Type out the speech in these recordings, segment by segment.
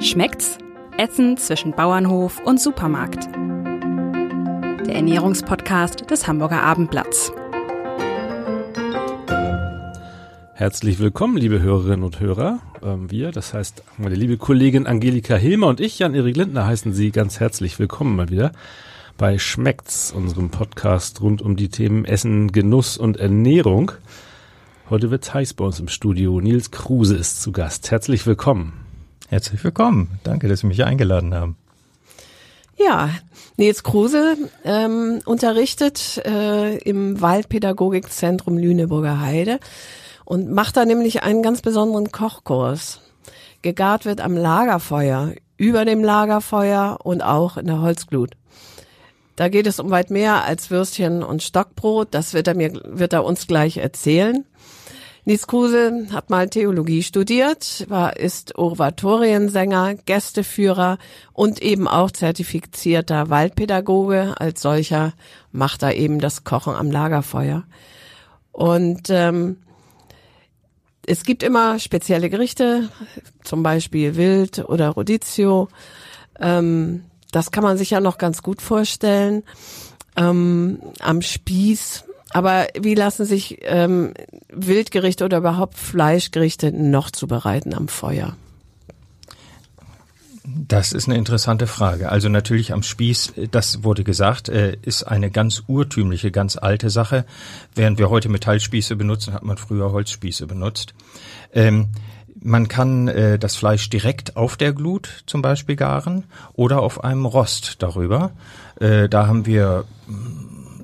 Schmeckt's? Essen zwischen Bauernhof und Supermarkt. Der Ernährungspodcast des Hamburger Abendblatts. Herzlich willkommen, liebe Hörerinnen und Hörer. Ähm, wir, das heißt meine liebe Kollegin Angelika Hilmer und ich, Jan-Erik Lindner, heißen Sie ganz herzlich willkommen mal wieder bei Schmeckt's, unserem Podcast rund um die Themen Essen, Genuss und Ernährung. Heute wird heiß bei uns im Studio. Nils Kruse ist zu Gast. Herzlich willkommen. Herzlich willkommen. Danke, dass Sie mich eingeladen haben. Ja, Nils Kruse ähm, unterrichtet äh, im Waldpädagogikzentrum Lüneburger Heide und macht da nämlich einen ganz besonderen Kochkurs. Gegart wird am Lagerfeuer, über dem Lagerfeuer und auch in der Holzglut. Da geht es um weit mehr als Würstchen und Stockbrot. Das wird er mir, wird er uns gleich erzählen. Nils Kruse hat mal Theologie studiert, war, ist Oratoriensänger, Gästeführer und eben auch zertifizierter Waldpädagoge. Als solcher macht er eben das Kochen am Lagerfeuer. Und ähm, es gibt immer spezielle Gerichte, zum Beispiel Wild oder Rodizio. Ähm, das kann man sich ja noch ganz gut vorstellen. Ähm, am Spieß aber wie lassen sich ähm, Wildgerichte oder überhaupt Fleischgerichte noch zubereiten am Feuer? Das ist eine interessante Frage. Also natürlich am Spieß, das wurde gesagt, äh, ist eine ganz urtümliche, ganz alte Sache. Während wir heute Metallspieße benutzen, hat man früher Holzspieße benutzt. Ähm, man kann äh, das Fleisch direkt auf der Glut zum Beispiel garen oder auf einem Rost darüber. Äh, da haben wir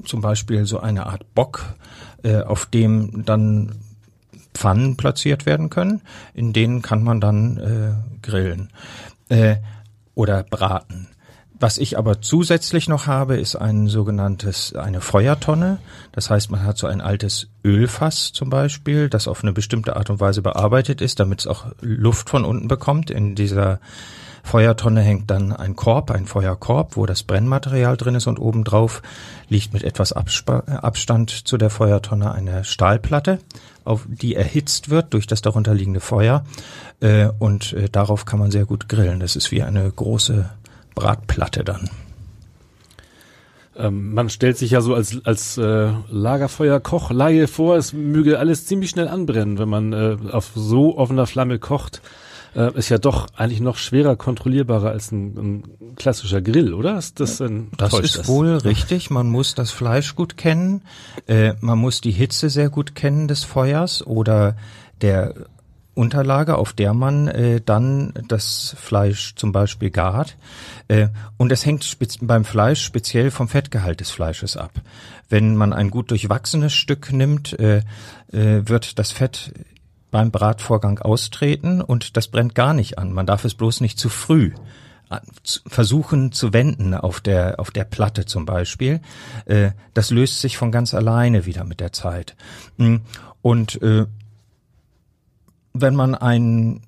zum Beispiel so eine Art Bock, äh, auf dem dann Pfannen platziert werden können. In denen kann man dann äh, grillen äh, oder braten. Was ich aber zusätzlich noch habe, ist ein sogenanntes, eine Feuertonne. Das heißt, man hat so ein altes Ölfass zum Beispiel, das auf eine bestimmte Art und Weise bearbeitet ist, damit es auch Luft von unten bekommt. In dieser Feuertonne hängt dann ein Korb, ein Feuerkorb, wo das Brennmaterial drin ist und obendrauf liegt mit etwas Abspa Abstand zu der Feuertonne eine Stahlplatte, auf die erhitzt wird durch das darunterliegende Feuer äh, und äh, darauf kann man sehr gut grillen. Das ist wie eine große Bratplatte dann. Ähm, man stellt sich ja so als, als äh, Lagerfeuerkoch vor, es möge alles ziemlich schnell anbrennen, wenn man äh, auf so offener Flamme kocht äh, ist ja doch eigentlich noch schwerer kontrollierbarer als ein, ein klassischer Grill, oder? Ist das ein, das ist das? wohl richtig. Man muss das Fleisch gut kennen. Äh, man muss die Hitze sehr gut kennen des Feuers oder der Unterlage, auf der man äh, dann das Fleisch zum Beispiel gart. Äh, und es hängt beim Fleisch speziell vom Fettgehalt des Fleisches ab. Wenn man ein gut durchwachsenes Stück nimmt, äh, äh, wird das Fett beim Bratvorgang austreten und das brennt gar nicht an. Man darf es bloß nicht zu früh versuchen zu wenden auf der auf der Platte zum Beispiel. Äh, das löst sich von ganz alleine wieder mit der Zeit. Mm, und äh, wenn man ein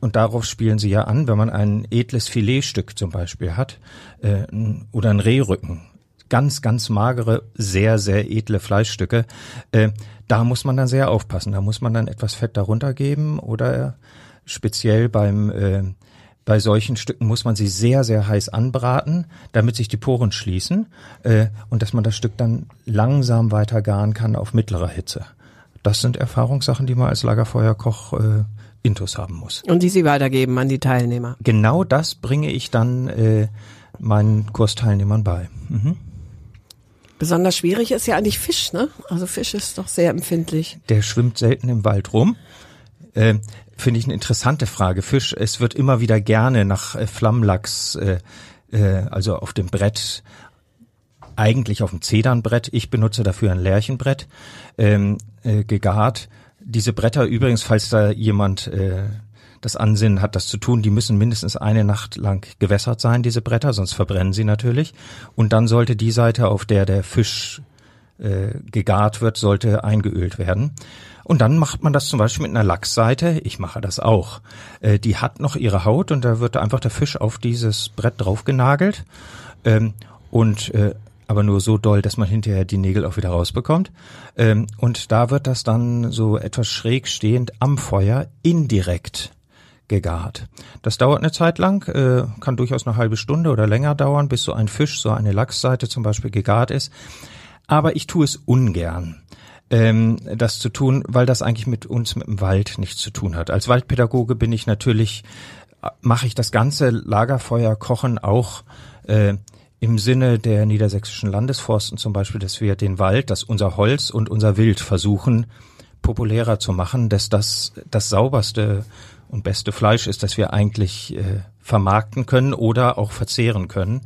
und darauf spielen sie ja an, wenn man ein edles Filetstück zum Beispiel hat äh, oder ein Rehrücken, ganz, ganz magere, sehr, sehr edle Fleischstücke, äh, da muss man dann sehr aufpassen. Da muss man dann etwas Fett darunter geben oder speziell beim äh, bei solchen Stücken muss man sie sehr, sehr heiß anbraten, damit sich die Poren schließen äh, und dass man das Stück dann langsam weiter garen kann auf mittlerer Hitze. Das sind Erfahrungssachen, die man als Lagerfeuerkoch äh, Intus haben muss. Und die Sie weitergeben an die Teilnehmer. Genau das bringe ich dann äh, meinen Kursteilnehmern bei. Mhm. Besonders schwierig ist ja eigentlich Fisch, ne? Also Fisch ist doch sehr empfindlich. Der schwimmt selten im Wald rum. Äh, Finde ich eine interessante Frage. Fisch, es wird immer wieder gerne nach äh, Flammlachs, äh, äh, also auf dem Brett, eigentlich auf dem Zedernbrett. Ich benutze dafür ein Lärchenbrett, ähm, äh, gegart. Diese Bretter übrigens, falls da jemand äh, das Ansinnen hat, das zu tun. Die müssen mindestens eine Nacht lang gewässert sein, diese Bretter, sonst verbrennen sie natürlich. Und dann sollte die Seite, auf der der Fisch äh, gegart wird, sollte eingeölt werden. Und dann macht man das zum Beispiel mit einer Lachsseite. Ich mache das auch. Äh, die hat noch ihre Haut und da wird einfach der Fisch auf dieses Brett drauf genagelt. Ähm, und äh, aber nur so doll, dass man hinterher die Nägel auch wieder rausbekommt. Ähm, und da wird das dann so etwas schräg stehend am Feuer indirekt gegart. Das dauert eine Zeit lang, äh, kann durchaus eine halbe Stunde oder länger dauern, bis so ein Fisch, so eine Lachsseite zum Beispiel gegart ist. Aber ich tue es ungern ähm, das zu tun, weil das eigentlich mit uns, mit dem Wald nichts zu tun hat. Als Waldpädagoge bin ich natürlich, äh, mache ich das ganze Lagerfeuer kochen auch äh, im Sinne der niedersächsischen Landesforsten zum Beispiel, dass wir den Wald, dass unser Holz und unser Wild versuchen, populärer zu machen, dass das das sauberste und beste Fleisch ist, das wir eigentlich äh, vermarkten können oder auch verzehren können.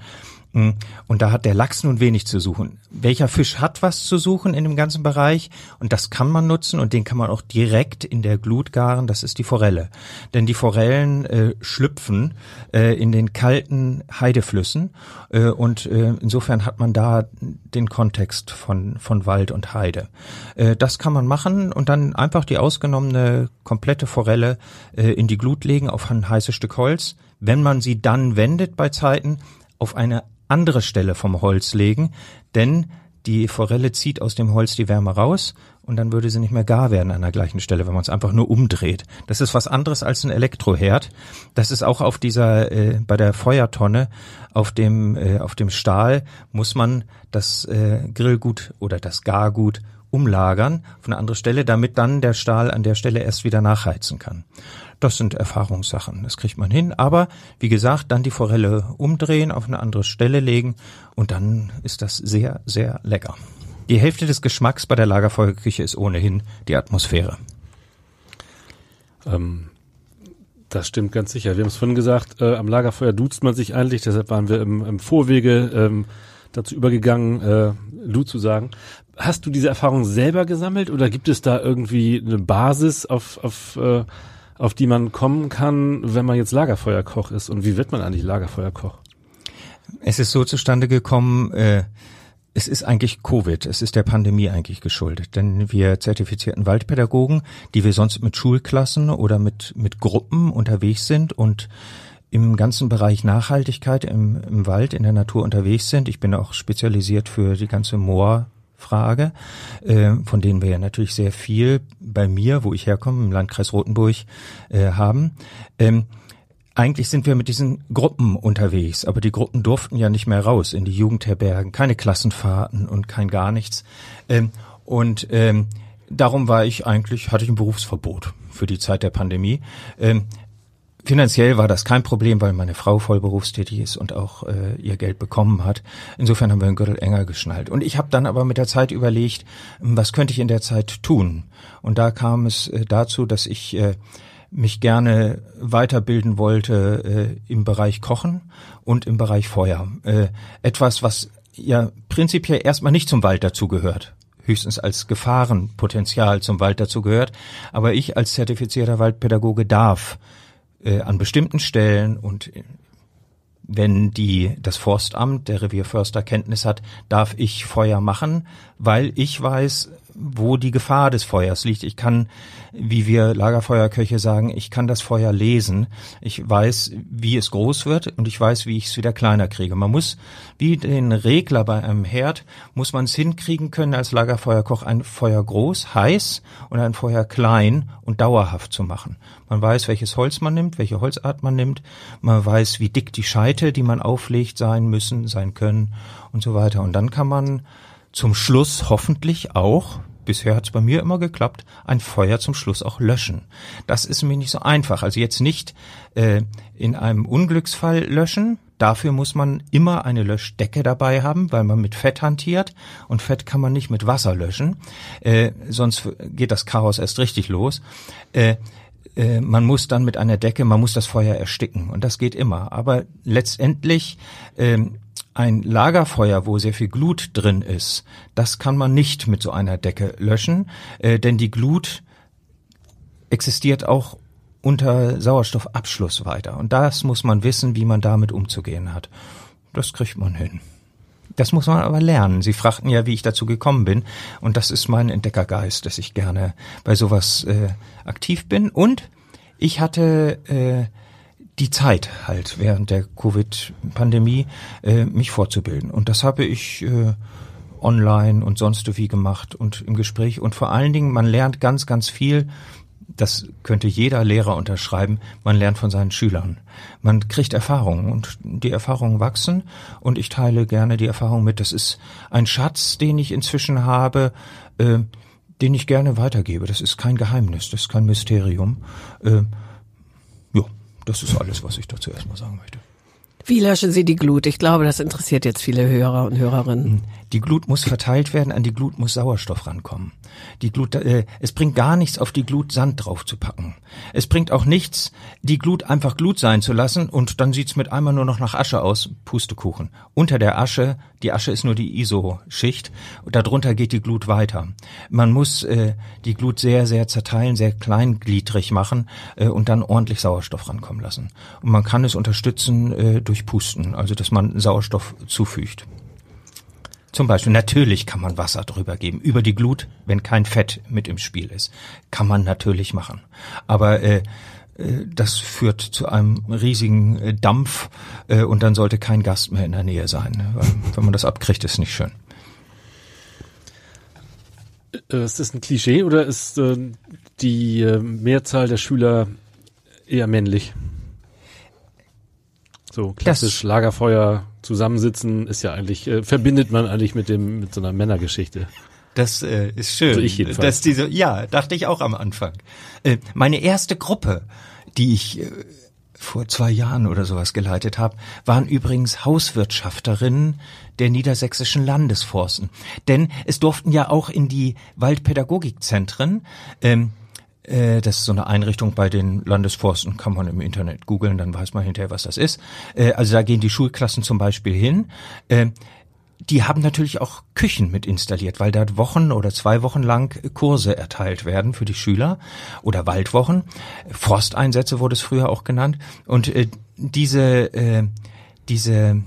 Und da hat der Lachs nun wenig zu suchen. Welcher Fisch hat was zu suchen in dem ganzen Bereich? Und das kann man nutzen und den kann man auch direkt in der Glut garen. Das ist die Forelle. Denn die Forellen äh, schlüpfen äh, in den kalten Heideflüssen. Äh, und äh, insofern hat man da den Kontext von, von Wald und Heide. Äh, das kann man machen und dann einfach die ausgenommene komplette Forelle äh, in die Glut legen auf ein heißes Stück Holz. Wenn man sie dann wendet bei Zeiten, auf eine andere Stelle vom Holz legen, denn die Forelle zieht aus dem Holz die Wärme raus und dann würde sie nicht mehr gar werden an der gleichen Stelle, wenn man es einfach nur umdreht. Das ist was anderes als ein Elektroherd. Das ist auch auf dieser äh, bei der Feuertonne auf dem äh, auf dem Stahl muss man das äh, Grillgut oder das Gargut umlagern auf eine andere Stelle, damit dann der Stahl an der Stelle erst wieder nachheizen kann. Das sind Erfahrungssachen, das kriegt man hin. Aber wie gesagt, dann die Forelle umdrehen, auf eine andere Stelle legen und dann ist das sehr, sehr lecker. Die Hälfte des Geschmacks bei der Lagerfeuerküche ist ohnehin die Atmosphäre. Ähm, das stimmt ganz sicher. Wir haben es vorhin gesagt, äh, am Lagerfeuer duzt man sich eigentlich, deshalb waren wir im, im Vorwege ähm, dazu übergegangen, äh, du zu sagen. Hast du diese Erfahrung selber gesammelt oder gibt es da irgendwie eine Basis auf, auf äh, auf die man kommen kann, wenn man jetzt Lagerfeuerkoch ist? Und wie wird man eigentlich Lagerfeuerkoch? Es ist so zustande gekommen, äh, es ist eigentlich Covid, es ist der Pandemie eigentlich geschuldet, denn wir zertifizierten Waldpädagogen, die wir sonst mit Schulklassen oder mit, mit Gruppen unterwegs sind und im ganzen Bereich Nachhaltigkeit im, im Wald, in der Natur unterwegs sind. Ich bin auch spezialisiert für die ganze Moor Frage, äh, von denen wir ja natürlich sehr viel bei mir, wo ich herkomme, im Landkreis Rothenburg, äh, haben. Ähm, eigentlich sind wir mit diesen Gruppen unterwegs, aber die Gruppen durften ja nicht mehr raus in die Jugendherbergen, keine Klassenfahrten und kein gar nichts. Ähm, und ähm, darum war ich eigentlich, hatte ich ein Berufsverbot für die Zeit der Pandemie. Ähm, Finanziell war das kein Problem, weil meine Frau voll berufstätig ist und auch äh, ihr Geld bekommen hat. Insofern haben wir den Gürtel enger geschnallt. Und ich habe dann aber mit der Zeit überlegt, hm, was könnte ich in der Zeit tun? Und da kam es äh, dazu, dass ich äh, mich gerne weiterbilden wollte äh, im Bereich Kochen und im Bereich Feuer. Äh, etwas, was ja prinzipiell erstmal nicht zum Wald dazugehört höchstens als Gefahrenpotenzial zum Wald dazugehört. Aber ich als zertifizierter Waldpädagoge darf äh, an bestimmten Stellen und äh, wenn die, das Forstamt, der Revierförster Kenntnis hat, darf ich Feuer machen, weil ich weiß, wo die Gefahr des Feuers liegt. Ich kann, wie wir Lagerfeuerköche sagen, ich kann das Feuer lesen. Ich weiß, wie es groß wird und ich weiß, wie ich es wieder kleiner kriege. Man muss, wie den Regler bei einem Herd, muss man es hinkriegen können, als Lagerfeuerkoch ein Feuer groß, heiß und ein Feuer klein und dauerhaft zu machen. Man weiß, welches Holz man nimmt, welche Holzart man nimmt. Man weiß, wie dick die Scheite, die man auflegt, sein müssen, sein können und so weiter. Und dann kann man zum Schluss hoffentlich auch, bisher hat es bei mir immer geklappt, ein Feuer zum Schluss auch löschen. Das ist mir nicht so einfach. Also jetzt nicht äh, in einem Unglücksfall löschen. Dafür muss man immer eine Löschdecke dabei haben, weil man mit Fett hantiert und Fett kann man nicht mit Wasser löschen, äh, sonst geht das Chaos erst richtig los. Äh, äh, man muss dann mit einer Decke, man muss das Feuer ersticken und das geht immer. Aber letztendlich ähm, ein Lagerfeuer, wo sehr viel Glut drin ist, das kann man nicht mit so einer Decke löschen, äh, denn die Glut existiert auch unter Sauerstoffabschluss weiter. Und das muss man wissen, wie man damit umzugehen hat. Das kriegt man hin. Das muss man aber lernen. Sie fragten ja, wie ich dazu gekommen bin. Und das ist mein Entdeckergeist, dass ich gerne bei sowas äh, aktiv bin. Und ich hatte äh, die Zeit halt während der Covid-Pandemie äh, mich fortzubilden. Und das habe ich äh, online und sonst wie gemacht und im Gespräch. Und vor allen Dingen, man lernt ganz, ganz viel das könnte jeder Lehrer unterschreiben, man lernt von seinen Schülern. Man kriegt Erfahrungen und die Erfahrungen wachsen und ich teile gerne die Erfahrung mit. Das ist ein Schatz, den ich inzwischen habe, äh, den ich gerne weitergebe. Das ist kein Geheimnis, das ist kein Mysterium. Äh, das ist alles, was ich dazu erstmal sagen möchte. Wie löschen Sie die Glut? Ich glaube, das interessiert jetzt viele Hörer und Hörerinnen. Die Glut muss verteilt werden, an die Glut muss Sauerstoff rankommen. Die Glut, äh, es bringt gar nichts, auf die Glut Sand drauf zu packen. Es bringt auch nichts, die Glut einfach Glut sein zu lassen und dann sieht's mit einmal nur noch nach Asche aus. Pustekuchen. Unter der Asche, die Asche ist nur die ISO-Schicht, darunter geht die Glut weiter. Man muss äh, die Glut sehr, sehr zerteilen, sehr kleingliedrig machen äh, und dann ordentlich Sauerstoff rankommen lassen. Und man kann es unterstützen äh, durch Pusten, also dass man Sauerstoff zufügt. Zum Beispiel, natürlich kann man Wasser drüber geben, über die Glut, wenn kein Fett mit im Spiel ist. Kann man natürlich machen. Aber äh, das führt zu einem riesigen äh, Dampf äh, und dann sollte kein Gast mehr in der Nähe sein. Weil, wenn man das abkriegt, ist nicht schön. Äh, ist das ein Klischee oder ist äh, die äh, Mehrzahl der Schüler eher männlich? So klassisch das, Lagerfeuer zusammensitzen ist ja eigentlich äh, verbindet man eigentlich mit dem mit so einer Männergeschichte. Das äh, ist schön. Also ich jedenfalls. Dass diese, ja, dachte ich auch am Anfang. Äh, meine erste Gruppe, die ich äh, vor zwei Jahren oder sowas geleitet habe, waren übrigens Hauswirtschafterinnen der niedersächsischen Landesforsten. Denn es durften ja auch in die Waldpädagogikzentren ähm, äh, das ist so eine Einrichtung bei den Landesforsten, kann man im Internet googeln, dann weiß man hinterher, was das ist. Äh, also da gehen die Schulklassen zum Beispiel hin. Äh, die haben natürlich auch Küchen mit installiert, weil da Wochen oder zwei Wochen lang Kurse erteilt werden für die Schüler oder Waldwochen. Forsteinsätze wurde es früher auch genannt. Und äh, diese, äh, diese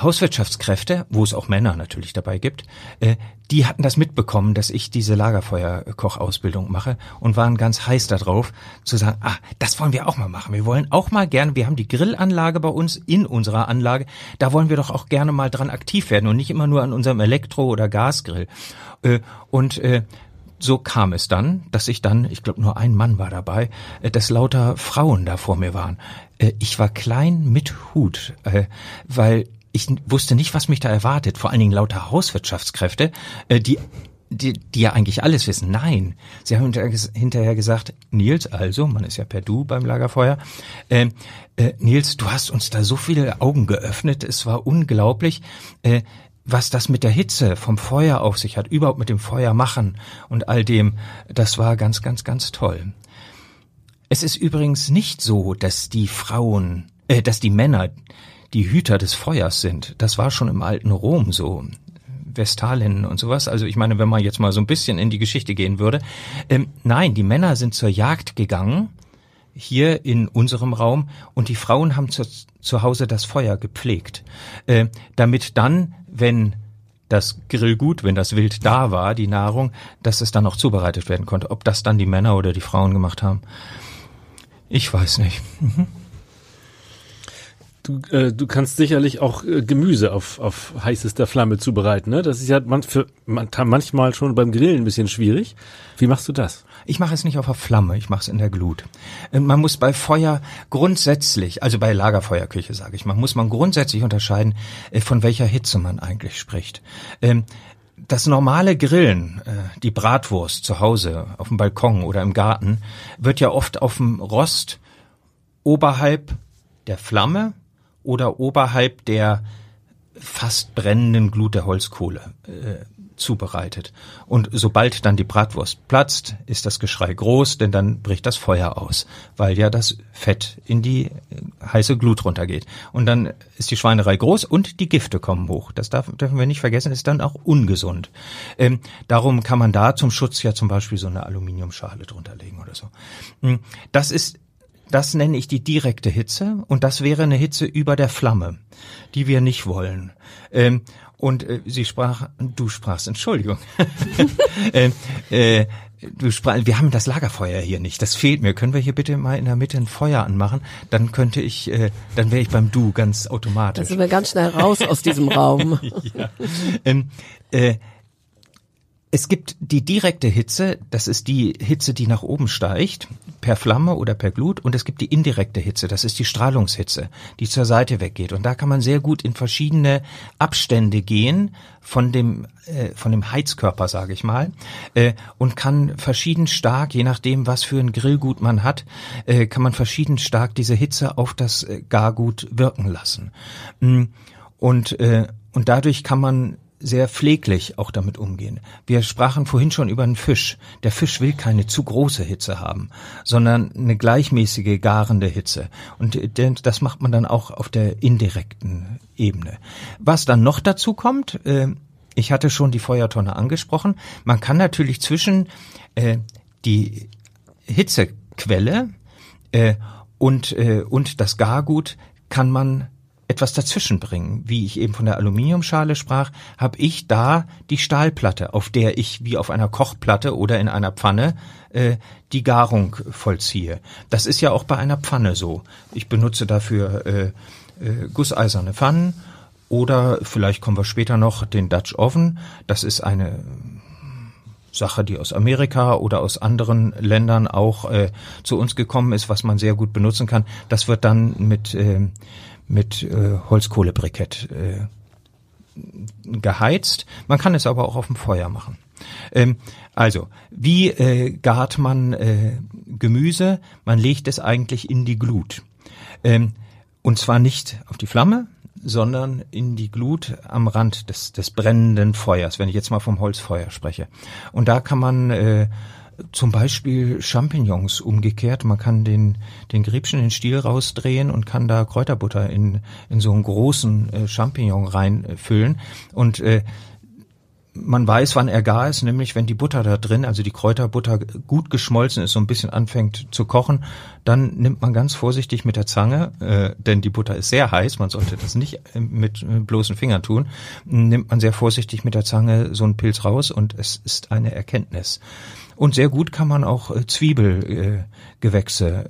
Hauswirtschaftskräfte, wo es auch Männer natürlich dabei gibt, äh, die hatten das mitbekommen, dass ich diese Lagerfeuerkochausbildung mache und waren ganz heiß darauf zu sagen, ah, das wollen wir auch mal machen. Wir wollen auch mal gerne, wir haben die Grillanlage bei uns in unserer Anlage, da wollen wir doch auch gerne mal dran aktiv werden und nicht immer nur an unserem Elektro- oder Gasgrill. Äh, und äh, so kam es dann, dass ich dann, ich glaube nur ein Mann war dabei, äh, dass lauter Frauen da vor mir waren. Äh, ich war klein mit Hut, äh, weil ich wusste nicht, was mich da erwartet. Vor allen Dingen lauter Hauswirtschaftskräfte, äh, die die, die ja eigentlich alles wissen. Nein, sie haben hinterher gesagt, Nils, also, man ist ja per Du beim Lagerfeuer, äh, äh, Nils, du hast uns da so viele Augen geöffnet, es war unglaublich, äh, was das mit der Hitze vom Feuer auf sich hat, überhaupt mit dem Feuer machen und all dem, das war ganz, ganz, ganz toll. Es ist übrigens nicht so, dass die Frauen, äh, dass die Männer die Hüter des Feuers sind. Das war schon im alten Rom so. Vestalinnen und sowas. Also ich meine, wenn man jetzt mal so ein bisschen in die Geschichte gehen würde. Ähm, nein, die Männer sind zur Jagd gegangen, hier in unserem Raum, und die Frauen haben zu, zu Hause das Feuer gepflegt. Äh, damit dann, wenn das Grillgut, wenn das Wild da war, die Nahrung, dass es dann auch zubereitet werden konnte. Ob das dann die Männer oder die Frauen gemacht haben, ich weiß nicht. Mhm. Du, äh, du kannst sicherlich auch äh, Gemüse auf, auf heißester Flamme zubereiten. Ne? Das ist ja man, für, man, manchmal schon beim Grillen ein bisschen schwierig. Wie machst du das? Ich mache es nicht auf der Flamme, ich mache es in der Glut. Äh, man muss bei Feuer grundsätzlich, also bei Lagerfeuerküche sage ich, man muss man grundsätzlich unterscheiden, äh, von welcher Hitze man eigentlich spricht. Ähm, das normale Grillen, äh, die Bratwurst zu Hause auf dem Balkon oder im Garten, wird ja oft auf dem Rost oberhalb der Flamme oder oberhalb der fast brennenden Glut der Holzkohle äh, zubereitet. Und sobald dann die Bratwurst platzt, ist das Geschrei groß, denn dann bricht das Feuer aus, weil ja das Fett in die äh, heiße Glut runtergeht. Und dann ist die Schweinerei groß und die Gifte kommen hoch. Das darf, dürfen wir nicht vergessen, ist dann auch ungesund. Ähm, darum kann man da zum Schutz ja zum Beispiel so eine Aluminiumschale drunter legen oder so. Hm, das ist das nenne ich die direkte Hitze und das wäre eine Hitze über der Flamme, die wir nicht wollen. Ähm, und äh, sie sprach, du sprachst, Entschuldigung. äh, äh, du sprach, wir haben das Lagerfeuer hier nicht. Das fehlt mir. Können wir hier bitte mal in der Mitte ein Feuer anmachen? Dann könnte ich, äh, dann wäre ich beim Du ganz automatisch. Dann sind wir ganz schnell raus aus diesem Raum. ja. ähm, äh, es gibt die direkte Hitze, das ist die Hitze, die nach oben steigt, per Flamme oder per Glut, und es gibt die indirekte Hitze, das ist die Strahlungshitze, die zur Seite weggeht. Und da kann man sehr gut in verschiedene Abstände gehen von dem äh, von dem Heizkörper, sage ich mal, äh, und kann verschieden stark, je nachdem, was für ein Grillgut man hat, äh, kann man verschieden stark diese Hitze auf das äh, Gargut wirken lassen. Mm, und äh, und dadurch kann man sehr pfleglich auch damit umgehen. Wir sprachen vorhin schon über einen Fisch. Der Fisch will keine zu große Hitze haben, sondern eine gleichmäßige garende Hitze. Und das macht man dann auch auf der indirekten Ebene. Was dann noch dazu kommt, äh, ich hatte schon die Feuertonne angesprochen, man kann natürlich zwischen äh, die Hitzequelle äh, und das Gargut kann man etwas dazwischen bringen. Wie ich eben von der Aluminiumschale sprach, habe ich da die Stahlplatte, auf der ich wie auf einer Kochplatte oder in einer Pfanne äh, die Garung vollziehe. Das ist ja auch bei einer Pfanne so. Ich benutze dafür äh, äh, gusseiserne Pfannen oder vielleicht kommen wir später noch den Dutch Oven. Das ist eine Sache, die aus Amerika oder aus anderen Ländern auch äh, zu uns gekommen ist, was man sehr gut benutzen kann. Das wird dann mit äh, mit äh, Holzkohlebrikett äh, geheizt. Man kann es aber auch auf dem Feuer machen. Ähm, also, wie äh, gart man äh, Gemüse? Man legt es eigentlich in die Glut. Ähm, und zwar nicht auf die Flamme, sondern in die Glut am Rand des, des brennenden Feuers, wenn ich jetzt mal vom Holzfeuer spreche. Und da kann man äh, zum Beispiel Champignons umgekehrt. Man kann den, den Griebschen den Stiel rausdrehen und kann da Kräuterbutter in, in so einen großen äh, Champignon reinfüllen. Und äh, man weiß, wann er gar ist, nämlich wenn die Butter da drin, also die Kräuterbutter gut geschmolzen ist, so ein bisschen anfängt zu kochen, dann nimmt man ganz vorsichtig mit der Zange, äh, denn die Butter ist sehr heiß, man sollte das nicht äh, mit äh, bloßen Fingern tun, nimmt man sehr vorsichtig mit der Zange so einen Pilz raus und es ist eine Erkenntnis. Und sehr gut kann man auch äh, Zwiebelgewächse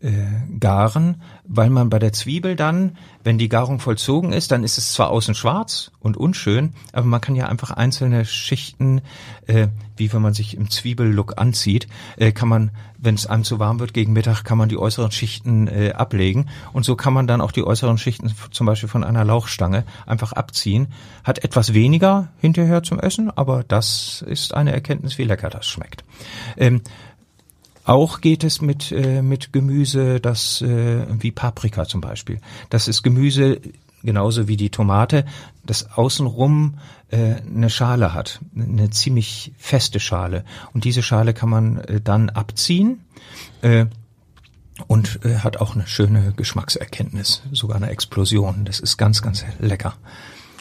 äh, garen, weil man bei der Zwiebel dann, wenn die Garung vollzogen ist, dann ist es zwar außen schwarz und unschön, aber man kann ja einfach einzelne Schichten, äh, wie wenn man sich im Zwiebellook anzieht, äh, kann man, wenn es einem zu warm wird gegen Mittag, kann man die äußeren Schichten äh, ablegen und so kann man dann auch die äußeren Schichten zum Beispiel von einer Lauchstange einfach abziehen. Hat etwas weniger hinterher zum Essen, aber das ist eine Erkenntnis, wie lecker das schmeckt. Ähm, auch geht es mit, äh, mit Gemüse, das äh, wie Paprika zum Beispiel. Das ist Gemüse genauso wie die Tomate, das außenrum äh, eine Schale hat, eine ziemlich feste Schale. Und diese Schale kann man äh, dann abziehen äh, und äh, hat auch eine schöne Geschmackserkenntnis, sogar eine Explosion. Das ist ganz, ganz lecker.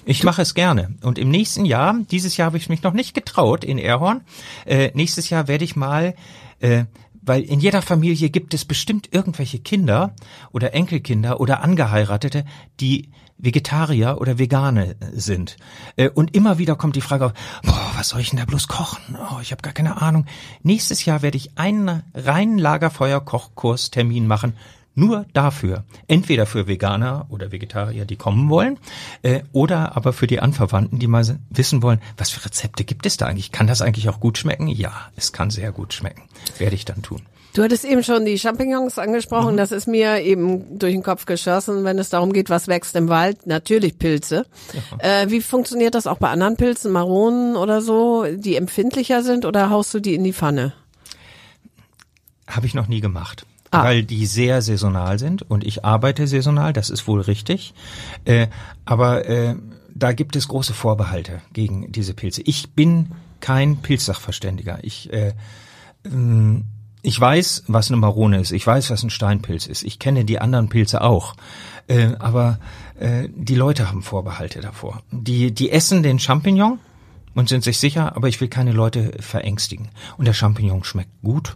Ich mache es gerne. Und im nächsten Jahr, dieses Jahr habe ich mich noch nicht getraut in Erhorn, äh, nächstes Jahr werde ich mal äh, weil in jeder Familie gibt es bestimmt irgendwelche Kinder oder Enkelkinder oder Angeheiratete, die Vegetarier oder Vegane sind. Äh, und immer wieder kommt die Frage auf, boah, was soll ich denn da bloß kochen? Oh, ich habe gar keine Ahnung. Nächstes Jahr werde ich einen reinen Lagerfeuer-Kochkurs-Termin machen, nur dafür. Entweder für Veganer oder Vegetarier, die kommen wollen, äh, oder aber für die Anverwandten, die mal wissen wollen, was für Rezepte gibt es da eigentlich? Kann das eigentlich auch gut schmecken? Ja, es kann sehr gut schmecken. Werde ich dann tun. Du hattest eben schon die Champignons angesprochen. Mhm. Das ist mir eben durch den Kopf geschossen, wenn es darum geht, was wächst im Wald. Natürlich Pilze. Ja. Äh, wie funktioniert das auch bei anderen Pilzen, Maronen oder so, die empfindlicher sind oder haust du die in die Pfanne? Habe ich noch nie gemacht ah. weil die sehr saisonal sind und ich arbeite saisonal, das ist wohl richtig. Äh, aber äh, da gibt es große Vorbehalte gegen diese Pilze. Ich bin kein Pilzsachverständiger. Ich äh, ähm, ich weiß, was eine Marone ist. Ich weiß, was ein Steinpilz ist. Ich kenne die anderen Pilze auch. Äh, aber äh, die Leute haben Vorbehalte davor. Die, die essen den Champignon und sind sich sicher, aber ich will keine Leute verängstigen. Und der Champignon schmeckt gut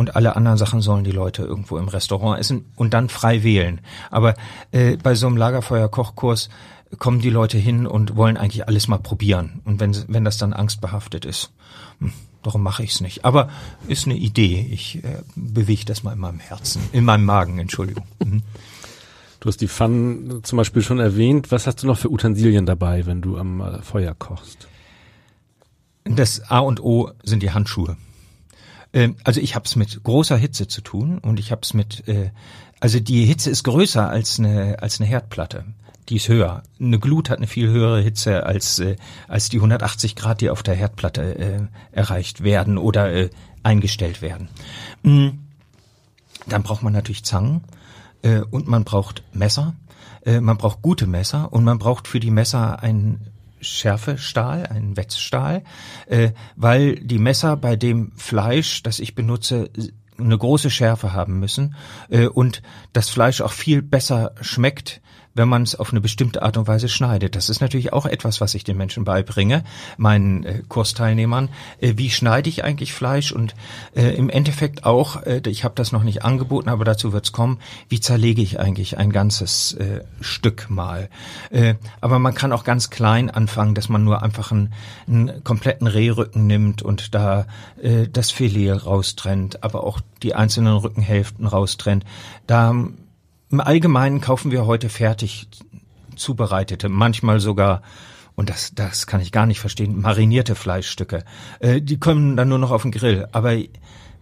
und alle anderen Sachen sollen die Leute irgendwo im Restaurant essen und dann frei wählen. Aber äh, bei so einem Lagerfeuer-Kochkurs kommen die Leute hin und wollen eigentlich alles mal probieren. Und wenn, wenn das dann angstbehaftet ist, hm, darum mache ich es nicht. Aber ist eine Idee. Ich äh, bewege das mal in meinem Herzen, in meinem Magen, Entschuldigung. Mhm. Du hast die Pfannen zum Beispiel schon erwähnt. Was hast du noch für Utensilien dabei, wenn du am äh, Feuer kochst? Das A und O sind die Handschuhe. Ähm, also ich habe es mit großer Hitze zu tun und ich habe es mit, äh, also die Hitze ist größer als eine als eine Herdplatte. Die ist höher. Eine Glut hat eine viel höhere Hitze als äh, als die 180 Grad, die auf der Herdplatte äh, erreicht werden oder äh, eingestellt werden. Mhm. Dann braucht man natürlich Zangen äh, und man braucht Messer. Äh, man braucht gute Messer und man braucht für die Messer ein Schärfestahl, einen Wetzstahl, äh, weil die Messer bei dem Fleisch, das ich benutze, eine große Schärfe haben müssen äh, und das Fleisch auch viel besser schmeckt, wenn man es auf eine bestimmte Art und Weise schneidet. Das ist natürlich auch etwas, was ich den Menschen beibringe, meinen äh, Kursteilnehmern. Äh, wie schneide ich eigentlich Fleisch? Und äh, im Endeffekt auch, äh, ich habe das noch nicht angeboten, aber dazu wird's kommen, wie zerlege ich eigentlich ein ganzes äh, Stück mal? Äh, aber man kann auch ganz klein anfangen, dass man nur einfach einen, einen kompletten Rehrücken nimmt und da das Filet raustrennt, aber auch die einzelnen Rückenhälften raustrennt. Da im Allgemeinen kaufen wir heute fertig zubereitete, manchmal sogar und das, das kann ich gar nicht verstehen, marinierte Fleischstücke. Äh, die kommen dann nur noch auf den Grill. Aber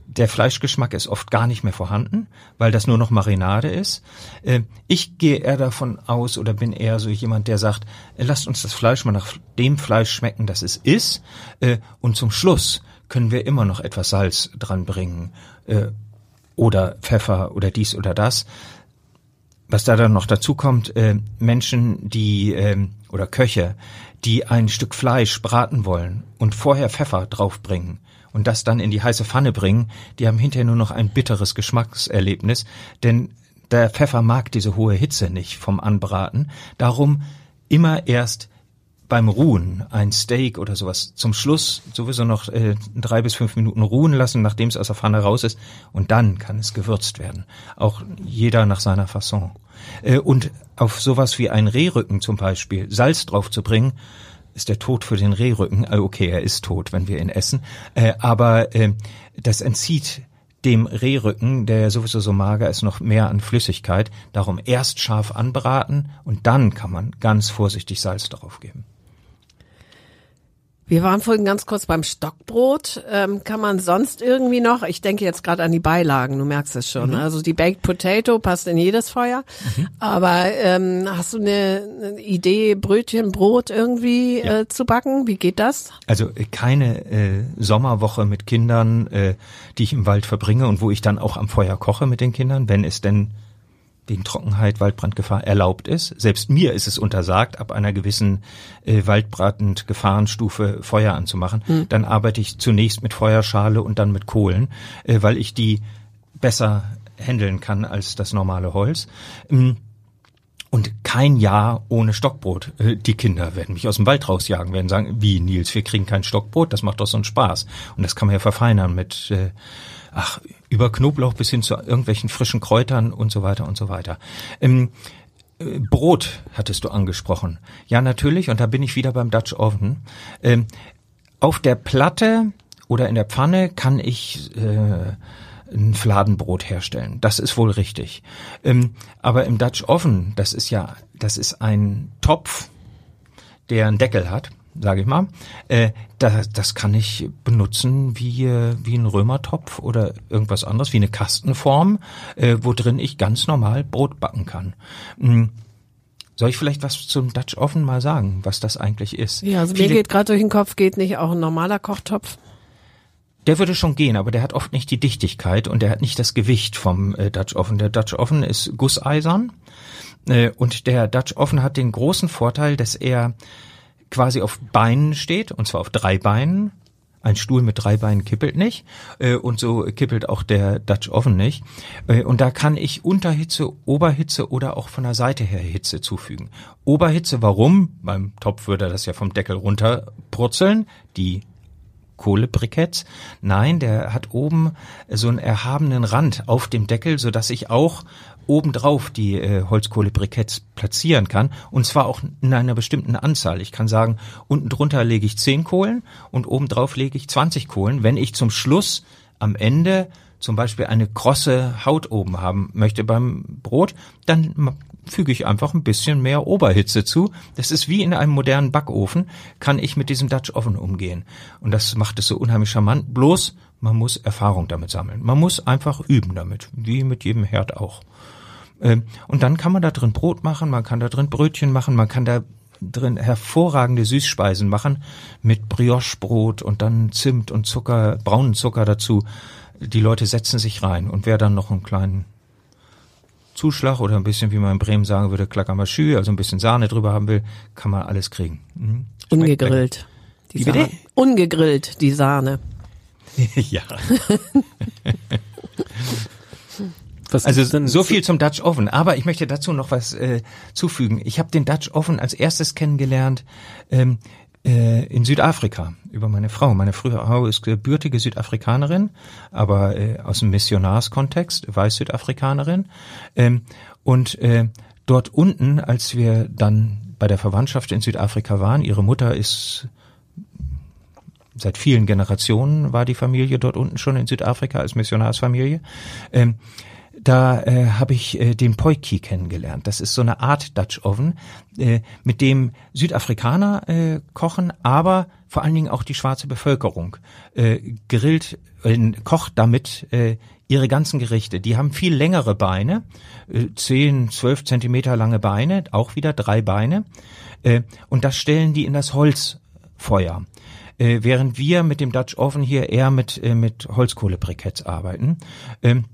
der Fleischgeschmack ist oft gar nicht mehr vorhanden, weil das nur noch Marinade ist. Äh, ich gehe eher davon aus oder bin eher so jemand, der sagt, äh, lasst uns das Fleisch mal nach dem Fleisch schmecken, das es ist. Äh, und zum Schluss können wir immer noch etwas Salz dran bringen. Äh, oder Pfeffer oder dies oder das was da dann noch dazu kommt, äh, Menschen, die äh, oder Köche, die ein Stück Fleisch braten wollen und vorher Pfeffer draufbringen und das dann in die heiße Pfanne bringen, die haben hinterher nur noch ein bitteres Geschmackserlebnis, denn der Pfeffer mag diese hohe Hitze nicht vom Anbraten. Darum immer erst beim Ruhen ein Steak oder sowas zum Schluss sowieso noch äh, drei bis fünf Minuten ruhen lassen, nachdem es aus der Pfanne raus ist, und dann kann es gewürzt werden. Auch jeder nach seiner Fasson. Äh, und auf sowas wie ein Rehrücken zum Beispiel Salz drauf zu bringen, ist der Tod für den Rehrücken. Äh, okay, er ist tot, wenn wir ihn essen, äh, aber äh, das entzieht dem Rehrücken, der sowieso so mager ist, noch mehr an Flüssigkeit. Darum erst scharf anbraten und dann kann man ganz vorsichtig Salz darauf geben. Wir waren vorhin ganz kurz beim Stockbrot. Ähm, kann man sonst irgendwie noch, ich denke jetzt gerade an die Beilagen, du merkst es schon. Mhm. Also die Baked Potato passt in jedes Feuer. Mhm. Aber ähm, hast du eine, eine, Idee, Brötchen, Brot irgendwie ja. äh, zu backen? Wie geht das? Also äh, keine äh, Sommerwoche mit Kindern, äh, die ich im Wald verbringe und wo ich dann auch am Feuer koche mit den Kindern, wenn es denn wegen Trockenheit, Waldbrandgefahr erlaubt ist. Selbst mir ist es untersagt, ab einer gewissen äh, Waldbrandgefahrenstufe Feuer anzumachen. Mhm. Dann arbeite ich zunächst mit Feuerschale und dann mit Kohlen, äh, weil ich die besser handeln kann als das normale Holz. Ähm, und kein Jahr ohne Stockbrot. Äh, die Kinder werden mich aus dem Wald rausjagen, werden sagen, wie Nils, wir kriegen kein Stockbrot, das macht doch so einen Spaß. Und das kann man ja verfeinern mit äh, ach, über Knoblauch bis hin zu irgendwelchen frischen Kräutern und so weiter und so weiter. Ähm, äh, Brot hattest du angesprochen. Ja, natürlich, und da bin ich wieder beim Dutch Oven. Ähm, auf der Platte oder in der Pfanne kann ich äh, ein Fladenbrot herstellen. Das ist wohl richtig. Ähm, aber im Dutch Oven, das ist ja, das ist ein Topf, der einen Deckel hat sage ich mal. Äh, das, das kann ich benutzen wie, wie ein Römertopf oder irgendwas anderes, wie eine Kastenform, äh, wo drin ich ganz normal Brot backen kann. Hm. Soll ich vielleicht was zum Dutch Oven mal sagen, was das eigentlich ist? Ja, also Viele, mir geht gerade durch den Kopf, geht nicht auch ein normaler Kochtopf? Der würde schon gehen, aber der hat oft nicht die Dichtigkeit und der hat nicht das Gewicht vom äh, Dutch Oven. Der Dutch Oven ist gusseisern äh, und der Dutch Oven hat den großen Vorteil, dass er quasi auf Beinen steht, und zwar auf drei Beinen. Ein Stuhl mit drei Beinen kippelt nicht äh, und so kippelt auch der Dutch Oven nicht. Äh, und da kann ich Unterhitze, Oberhitze oder auch von der Seite her Hitze zufügen. Oberhitze, warum? Beim Topf würde das ja vom Deckel runterpurzeln. Die Kohlebriketts. Nein, der hat oben so einen erhabenen Rand auf dem Deckel, so dass ich auch obendrauf die äh, Holzkohlebriketts platzieren kann und zwar auch in einer bestimmten Anzahl. Ich kann sagen, unten drunter lege ich zehn Kohlen und obendrauf lege ich 20 Kohlen. Wenn ich zum Schluss am Ende zum Beispiel eine krosse Haut oben haben möchte beim Brot, dann füge ich einfach ein bisschen mehr Oberhitze zu. Das ist wie in einem modernen Backofen, kann ich mit diesem Dutch Oven umgehen. Und das macht es so unheimlich charmant. Bloß, man muss Erfahrung damit sammeln. Man muss einfach üben damit, wie mit jedem Herd auch. Ähm, und dann kann man da drin Brot machen, man kann da drin Brötchen machen, man kann da drin hervorragende Süßspeisen machen mit Briochebrot und dann Zimt und Zucker, braunen Zucker dazu. Die Leute setzen sich rein und wer dann noch einen kleinen Zuschlag oder ein bisschen, wie man in Bremen sagen würde, Klackermaschü, also ein bisschen Sahne drüber haben will, kann man alles kriegen. Mhm. Ungegrillt. Die Sahne. Ungegrillt, die Sahne. ja. Was also so viel zum Dutch Oven. Aber ich möchte dazu noch was äh, zufügen. Ich habe den Dutch Oven als erstes kennengelernt ähm, äh, in Südafrika über meine Frau. Meine Frau ist gebürtige Südafrikanerin, aber äh, aus dem Missionarskontext, weiß Südafrikanerin. Ähm, und äh, dort unten, als wir dann bei der Verwandtschaft in Südafrika waren, ihre Mutter ist seit vielen Generationen war die Familie dort unten schon in Südafrika als Missionarsfamilie. Ähm, da äh, habe ich äh, den Poiki kennengelernt. Das ist so eine Art Dutch Oven, äh, mit dem Südafrikaner äh, kochen, aber vor allen Dingen auch die schwarze Bevölkerung äh, grillt, äh, kocht damit äh, ihre ganzen Gerichte. Die haben viel längere Beine, äh, 10, 12 Zentimeter lange Beine, auch wieder drei Beine, äh, und das stellen die in das Holzfeuer. Äh, während wir mit dem Dutch Oven hier eher mit, äh, mit Holzkohlebriketts arbeiten. Ähm,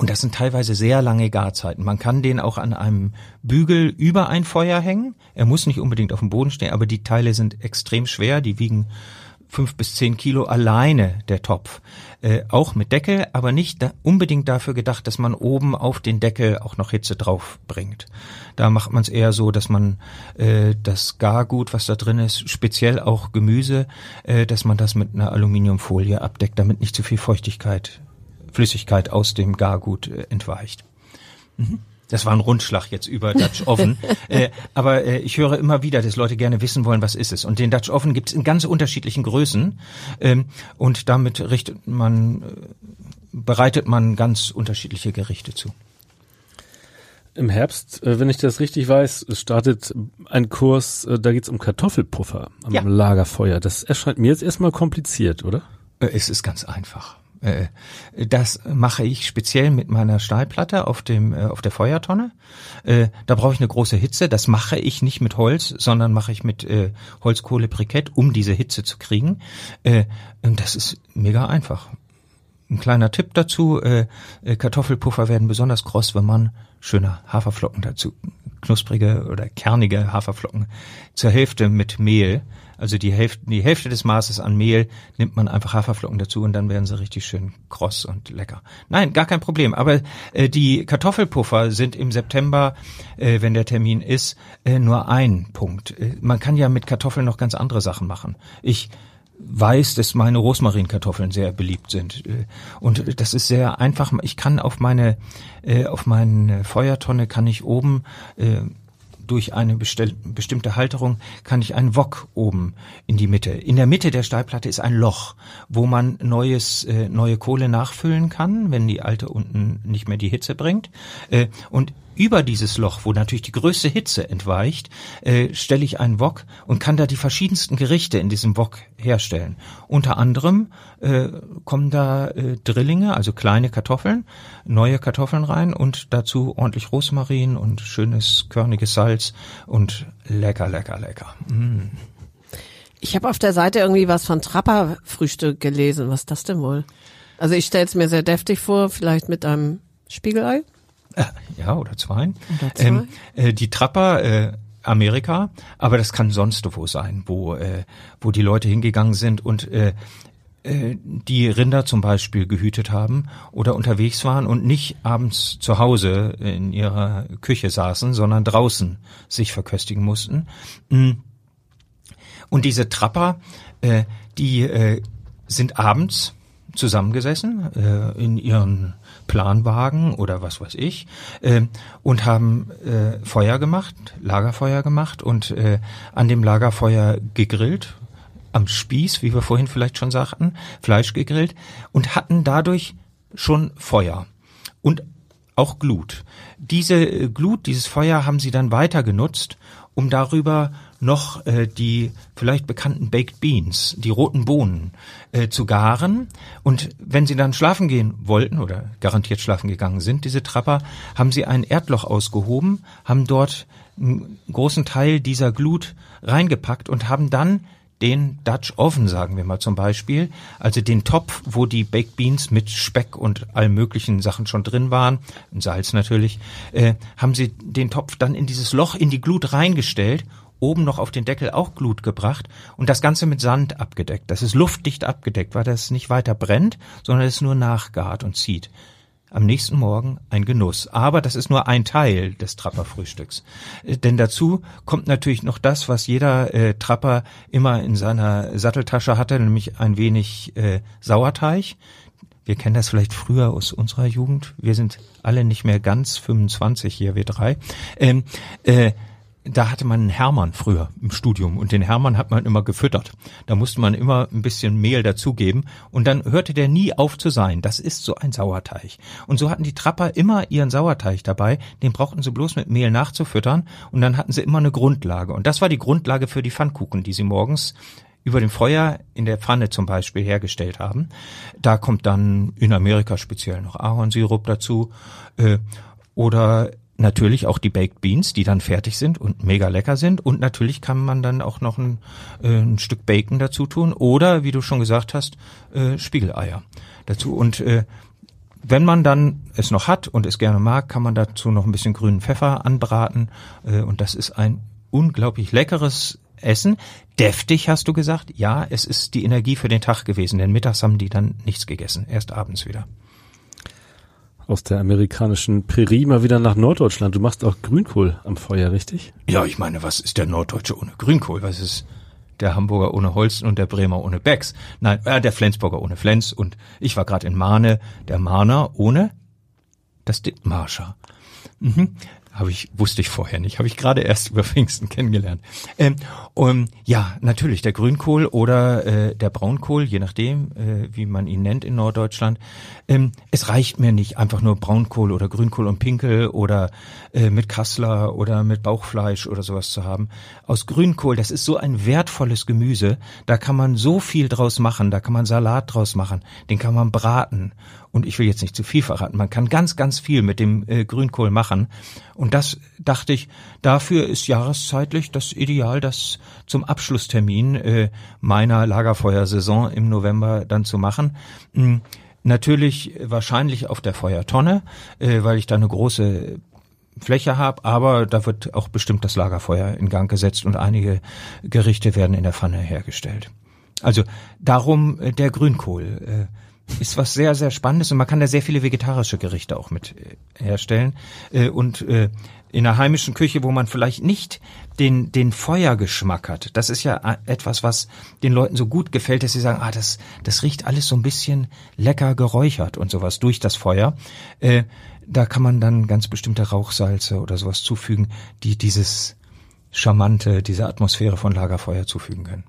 und das sind teilweise sehr lange Garzeiten. Man kann den auch an einem Bügel über ein Feuer hängen. Er muss nicht unbedingt auf dem Boden stehen, aber die Teile sind extrem schwer. Die wiegen fünf bis zehn Kilo alleine, der Topf. Äh, auch mit Deckel, aber nicht da unbedingt dafür gedacht, dass man oben auf den Deckel auch noch Hitze drauf bringt. Da macht man es eher so, dass man äh, das Gargut, was da drin ist, speziell auch Gemüse, äh, dass man das mit einer Aluminiumfolie abdeckt, damit nicht zu viel Feuchtigkeit Flüssigkeit aus dem Gargut äh, entweicht. Mhm. Das war ein Rundschlag jetzt über Dutch Oven. äh, aber äh, ich höre immer wieder, dass Leute gerne wissen wollen, was ist es. Und den Dutch Oven gibt es in ganz unterschiedlichen Größen. Ähm, und damit richtet man, äh, bereitet man ganz unterschiedliche Gerichte zu. Im Herbst, äh, wenn ich das richtig weiß, startet ein Kurs, äh, da geht es um Kartoffelpuffer am ja. Lagerfeuer. Das erscheint mir jetzt erstmal kompliziert, oder? Es ist ganz einfach. Äh, das mache ich speziell mit meiner Stahlplatte auf dem äh, auf der Feuertonne. Äh, da brauche ich eine große Hitze. Das mache ich nicht mit Holz, sondern mache ich mit Holzkohlebrikett, um diese Hitze zu kriegen. Und das ist mega einfach. Ein kleiner Tipp dazu: Kartoffelpuffer werden besonders kross, wenn man schöne Haferflocken dazu, knusprige oder kernige Haferflocken zur Hälfte mit Mehl also die Hälfte, die Hälfte des Maßes an Mehl nimmt man einfach Haferflocken dazu und dann werden sie richtig schön kross und lecker. Nein, gar kein Problem. Aber äh, die Kartoffelpuffer sind im September, äh, wenn der Termin ist, äh, nur ein Punkt. Äh, man kann ja mit Kartoffeln noch ganz andere Sachen machen. Ich weiß, dass meine Rosmarinkartoffeln sehr beliebt sind. Äh, und das ist sehr einfach. Ich kann auf meine, äh, auf meine Feuertonne kann ich oben äh, durch eine bestimmte Halterung kann ich einen Wok oben in die Mitte. In der Mitte der Stahlplatte ist ein Loch, wo man neues, äh, neue Kohle nachfüllen kann, wenn die alte unten nicht mehr die Hitze bringt. Äh, und über dieses Loch, wo natürlich die größte Hitze entweicht, äh, stelle ich einen Wok und kann da die verschiedensten Gerichte in diesem Wok herstellen. Unter anderem äh, kommen da äh, Drillinge, also kleine Kartoffeln, neue Kartoffeln rein und dazu ordentlich Rosmarin und schönes körniges Salz und lecker, lecker, lecker. Mm. Ich habe auf der Seite irgendwie was von Trapper-Frühstück gelesen. Was ist das denn wohl? Also ich stelle es mir sehr deftig vor, vielleicht mit einem Spiegelei. Äh, ja, oder zwei. Oder zwei. Ähm, äh, die Trapper, äh, Amerika, aber das kann sonst wo sein, wo, äh, wo die Leute hingegangen sind und äh, äh, die Rinder zum Beispiel gehütet haben oder unterwegs waren und nicht abends zu Hause in ihrer Küche saßen, sondern draußen sich verköstigen mussten. Mm. Und diese Trapper, äh, die äh, sind abends zusammengesessen äh, in ihren Planwagen oder was weiß ich äh, und haben äh, Feuer gemacht, Lagerfeuer gemacht und äh, an dem Lagerfeuer gegrillt, am Spieß, wie wir vorhin vielleicht schon sagten, Fleisch gegrillt und hatten dadurch schon Feuer. Und auch Glut. Diese äh, Glut, dieses Feuer haben sie dann weiter genutzt, um darüber noch äh, die vielleicht bekannten Baked Beans, die roten Bohnen, äh, zu garen. Und wenn sie dann schlafen gehen wollten oder garantiert schlafen gegangen sind, diese Trapper, haben sie ein Erdloch ausgehoben, haben dort einen großen Teil dieser Glut reingepackt und haben dann den Dutch Oven, sagen wir mal zum Beispiel, also den Topf, wo die Baked Beans mit Speck und allen möglichen Sachen schon drin waren, Salz natürlich, äh, haben sie den Topf dann in dieses Loch in die Glut reingestellt oben noch auf den Deckel auch Glut gebracht und das Ganze mit Sand abgedeckt. Das ist luftdicht abgedeckt, weil das nicht weiter brennt, sondern es nur nachgart und zieht. Am nächsten Morgen ein Genuss. Aber das ist nur ein Teil des Trapperfrühstücks. Äh, denn dazu kommt natürlich noch das, was jeder äh, Trapper immer in seiner Satteltasche hatte, nämlich ein wenig äh, Sauerteig. Wir kennen das vielleicht früher aus unserer Jugend. Wir sind alle nicht mehr ganz 25 hier, wir drei. Ähm, äh, da hatte man einen Hermann früher im Studium und den Hermann hat man immer gefüttert. Da musste man immer ein bisschen Mehl dazugeben und dann hörte der nie auf zu sein. Das ist so ein Sauerteig. Und so hatten die Trapper immer ihren Sauerteig dabei, den brauchten sie bloß mit Mehl nachzufüttern und dann hatten sie immer eine Grundlage. Und das war die Grundlage für die Pfannkuchen, die sie morgens über dem Feuer in der Pfanne zum Beispiel hergestellt haben. Da kommt dann in Amerika speziell noch Ahornsirup dazu. Äh, oder natürlich auch die Baked Beans, die dann fertig sind und mega lecker sind. Und natürlich kann man dann auch noch ein, äh, ein Stück Bacon dazu tun oder, wie du schon gesagt hast, äh, Spiegeleier dazu. Und äh, wenn man dann es noch hat und es gerne mag, kann man dazu noch ein bisschen grünen Pfeffer anbraten. Äh, und das ist ein unglaublich leckeres Essen. Deftig, hast du gesagt? Ja, es ist die Energie für den Tag gewesen, denn mittags haben die dann nichts gegessen, erst abends wieder aus der amerikanischen Prärie mal wieder nach Norddeutschland. Du machst auch Grünkohl am Feuer, richtig? Ja, ich meine, was ist der Norddeutsche ohne Grünkohl? Was ist der Hamburger ohne Holsten und der Bremer ohne Becks? Nein, äh, der Flensburger ohne Flens und ich war gerade in Mahne, der Mahner ohne das Dithmarscher. Mhm. Habe ich, wusste ich vorher nicht, habe ich gerade erst über Pfingsten kennengelernt. Ähm, um, ja, natürlich, der Grünkohl oder äh, der Braunkohl, je nachdem, äh, wie man ihn nennt in Norddeutschland. Ähm, es reicht mir nicht einfach nur Braunkohl oder Grünkohl und Pinkel oder äh, mit Kassler oder mit Bauchfleisch oder sowas zu haben. Aus Grünkohl, das ist so ein wertvolles Gemüse, da kann man so viel draus machen, da kann man Salat draus machen, den kann man braten und ich will jetzt nicht zu viel verraten, man kann ganz, ganz viel mit dem äh, Grünkohl machen. Und das dachte ich, dafür ist jahreszeitlich das Ideal, das zum Abschlusstermin äh, meiner Lagerfeuersaison im November dann zu machen. Hm, natürlich wahrscheinlich auf der Feuertonne, äh, weil ich da eine große Fläche habe, aber da wird auch bestimmt das Lagerfeuer in Gang gesetzt und einige Gerichte werden in der Pfanne hergestellt. Also darum äh, der Grünkohl. Ist was sehr, sehr Spannendes und man kann da sehr viele vegetarische Gerichte auch mit äh, herstellen. Äh, und äh, in der heimischen Küche, wo man vielleicht nicht den, den Feuergeschmack hat. Das ist ja etwas, was den Leuten so gut gefällt, dass sie sagen, ah, das, das riecht alles so ein bisschen lecker geräuchert und sowas durch das Feuer. Da kann man dann ganz bestimmte Rauchsalze oder sowas zufügen, die dieses charmante, diese Atmosphäre von Lagerfeuer zufügen können.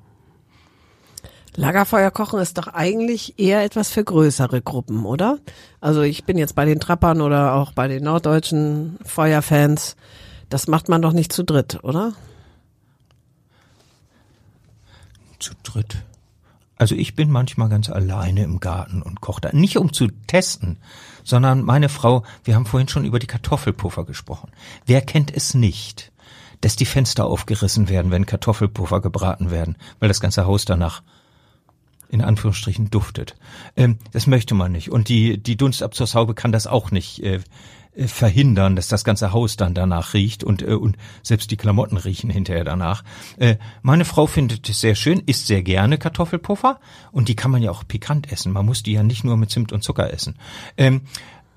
Lagerfeuer kochen ist doch eigentlich eher etwas für größere Gruppen, oder? Also ich bin jetzt bei den Trappern oder auch bei den norddeutschen Feuerfans. Das macht man doch nicht zu dritt, oder? Zu dritt. Also ich bin manchmal ganz alleine im Garten und koche da. Nicht um zu testen, sondern meine Frau, wir haben vorhin schon über die Kartoffelpuffer gesprochen. Wer kennt es nicht, dass die Fenster aufgerissen werden, wenn Kartoffelpuffer gebraten werden, weil das ganze Haus danach in Anführungsstrichen duftet. Ähm, das möchte man nicht. Und die, die Dunstabzugshaube kann das auch nicht äh, äh, verhindern, dass das ganze Haus dann danach riecht und, äh, und selbst die Klamotten riechen hinterher danach. Äh, meine Frau findet es sehr schön, isst sehr gerne Kartoffelpuffer und die kann man ja auch pikant essen. Man muss die ja nicht nur mit Zimt und Zucker essen. Ähm,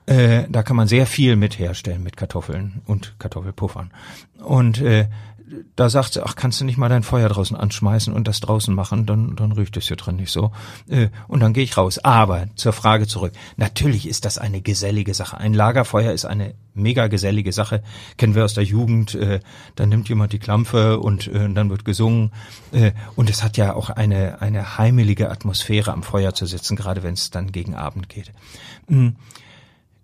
äh, da kann man sehr viel mit herstellen mit Kartoffeln und Kartoffelpuffern. Und äh, da sagt sie, ach, kannst du nicht mal dein Feuer draußen anschmeißen und das draußen machen, dann, dann riecht es hier drin nicht so. Äh, und dann gehe ich raus. Aber zur Frage zurück. Natürlich ist das eine gesellige Sache. Ein Lagerfeuer ist eine mega gesellige Sache. Kennen wir aus der Jugend. Äh, dann nimmt jemand die Klampfe und äh, dann wird gesungen. Und es hat ja auch eine, eine heimelige Atmosphäre am Feuer zu sitzen, gerade wenn es dann gegen Abend geht.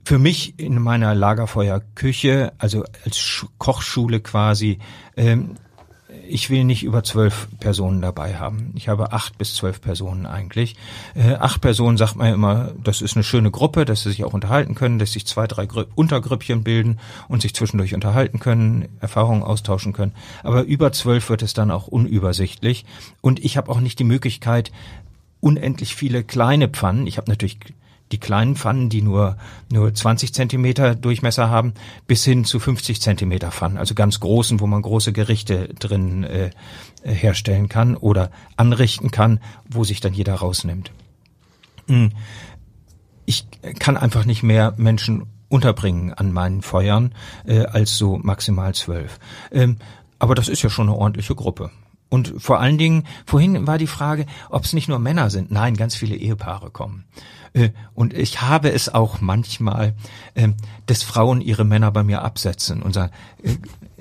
Für mich in meiner Lagerfeuerküche, also als Sch Kochschule quasi, ähm, ich will nicht über zwölf Personen dabei haben. Ich habe acht bis zwölf Personen eigentlich. Äh, acht Personen sagt man ja immer, das ist eine schöne Gruppe, dass sie sich auch unterhalten können, dass sich zwei, drei Grü Untergrüppchen bilden und sich zwischendurch unterhalten können, Erfahrungen austauschen können. Aber über zwölf wird es dann auch unübersichtlich. Und ich habe auch nicht die Möglichkeit, unendlich viele kleine Pfannen. Ich habe natürlich die kleinen Pfannen, die nur, nur 20 Zentimeter Durchmesser haben, bis hin zu 50 Zentimeter Pfannen, also ganz großen, wo man große Gerichte drin äh, herstellen kann oder anrichten kann, wo sich dann jeder rausnimmt. Hm. Ich kann einfach nicht mehr Menschen unterbringen an meinen Feuern äh, als so maximal zwölf. Ähm, aber das ist ja schon eine ordentliche Gruppe. Und vor allen Dingen, vorhin war die Frage, ob es nicht nur Männer sind. Nein, ganz viele Ehepaare kommen. Äh, und ich habe es auch manchmal, ähm, dass Frauen ihre Männer bei mir absetzen und sagen, äh,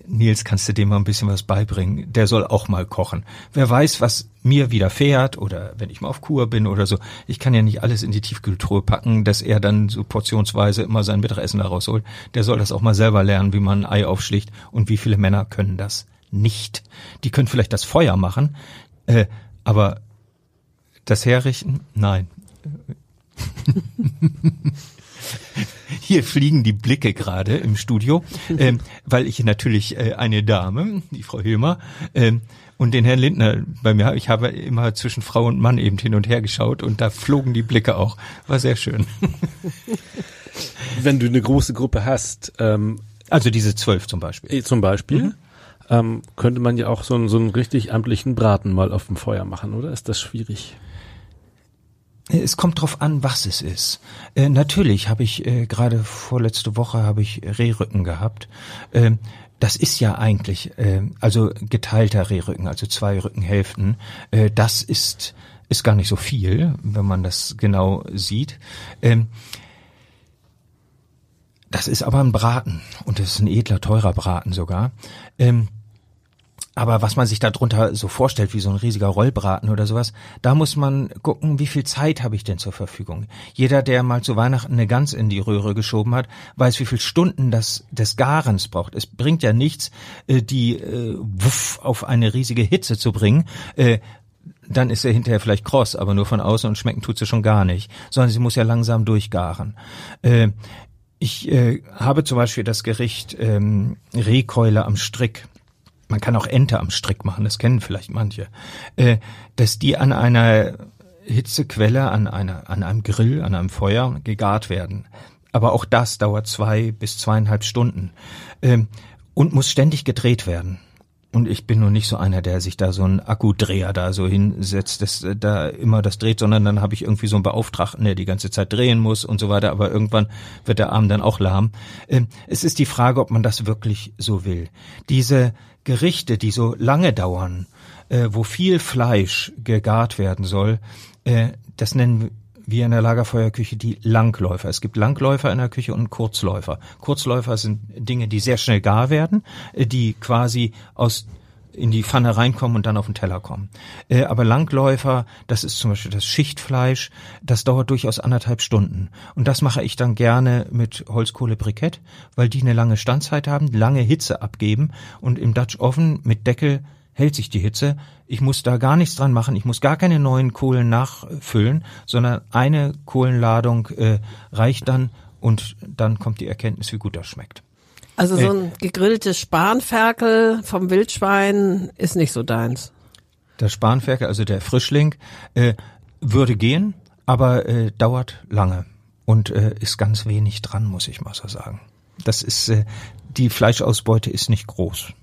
Nils, kannst du dem mal ein bisschen was beibringen? Der soll auch mal kochen. Wer weiß, was mir widerfährt oder wenn ich mal auf Kur bin oder so. Ich kann ja nicht alles in die Tiefkühltruhe packen, dass er dann so portionsweise immer sein Mittagessen daraus holt. Der soll das auch mal selber lernen, wie man ein Ei aufschlicht und wie viele Männer können das nicht. Die können vielleicht das Feuer machen, äh, aber das Herrichten, nein. Hier fliegen die Blicke gerade im Studio, ähm, weil ich natürlich äh, eine Dame, die Frau Hilmer, ähm, und den Herrn Lindner bei mir, ich habe immer zwischen Frau und Mann eben hin und her geschaut und da flogen die Blicke auch. War sehr schön. Wenn du eine große Gruppe hast, ähm, also diese zwölf zum Beispiel. Zum Beispiel, mhm. Ähm, könnte man ja auch so einen, so einen richtig amtlichen Braten mal auf dem Feuer machen, oder? Ist das schwierig? Es kommt drauf an, was es ist. Äh, natürlich habe ich äh, gerade vorletzte Woche habe ich Rehrücken gehabt. Ähm, das ist ja eigentlich äh, also geteilter Rehrücken, also zwei Rückenhälften. Äh, das ist ist gar nicht so viel, wenn man das genau sieht. Ähm, das ist aber ein Braten und das ist ein edler, teurer Braten sogar. Ähm, aber was man sich darunter so vorstellt, wie so ein riesiger Rollbraten oder sowas, da muss man gucken, wie viel Zeit habe ich denn zur Verfügung. Jeder, der mal zu Weihnachten eine Gans in die Röhre geschoben hat, weiß, wie viel Stunden das des Garens braucht. Es bringt ja nichts, äh, die äh, wuff auf eine riesige Hitze zu bringen. Äh, dann ist er hinterher vielleicht kross, aber nur von außen und schmecken tut sie schon gar nicht, sondern sie muss ja langsam durchgaren. Äh, ich äh, habe zum Beispiel das Gericht ähm, Rehkeule am Strick man kann auch Ente am Strick machen, das kennen vielleicht manche, äh, dass die an einer Hitzequelle, an einer, an einem Grill, an einem Feuer gegart werden. Aber auch das dauert zwei bis zweieinhalb Stunden ähm, und muss ständig gedreht werden. Und ich bin nur nicht so einer, der sich da so einen Akkudreher da so hinsetzt, dass äh, da immer das dreht, sondern dann habe ich irgendwie so einen Beauftragten, der die ganze Zeit drehen muss und so weiter. Aber irgendwann wird der Arm dann auch lahm. Ähm, es ist die Frage, ob man das wirklich so will. Diese Gerichte, die so lange dauern, äh, wo viel Fleisch gegart werden soll, äh, das nennen wir in der Lagerfeuerküche die Langläufer. Es gibt Langläufer in der Küche und Kurzläufer. Kurzläufer sind Dinge, die sehr schnell gar werden, äh, die quasi aus in die Pfanne reinkommen und dann auf den Teller kommen. Äh, aber Langläufer, das ist zum Beispiel das Schichtfleisch, das dauert durchaus anderthalb Stunden. Und das mache ich dann gerne mit Holzkohlebrikett, weil die eine lange Standzeit haben, lange Hitze abgeben und im Dutch Oven mit Deckel hält sich die Hitze. Ich muss da gar nichts dran machen. Ich muss gar keine neuen Kohlen nachfüllen, sondern eine Kohlenladung äh, reicht dann und dann kommt die Erkenntnis, wie gut das schmeckt. Also so ein gegrilltes Spanferkel vom Wildschwein ist nicht so deins. Der Spanferkel, also der Frischling, äh, würde gehen, aber äh, dauert lange und äh, ist ganz wenig dran, muss ich mal so sagen. Das ist äh, die Fleischausbeute ist nicht groß.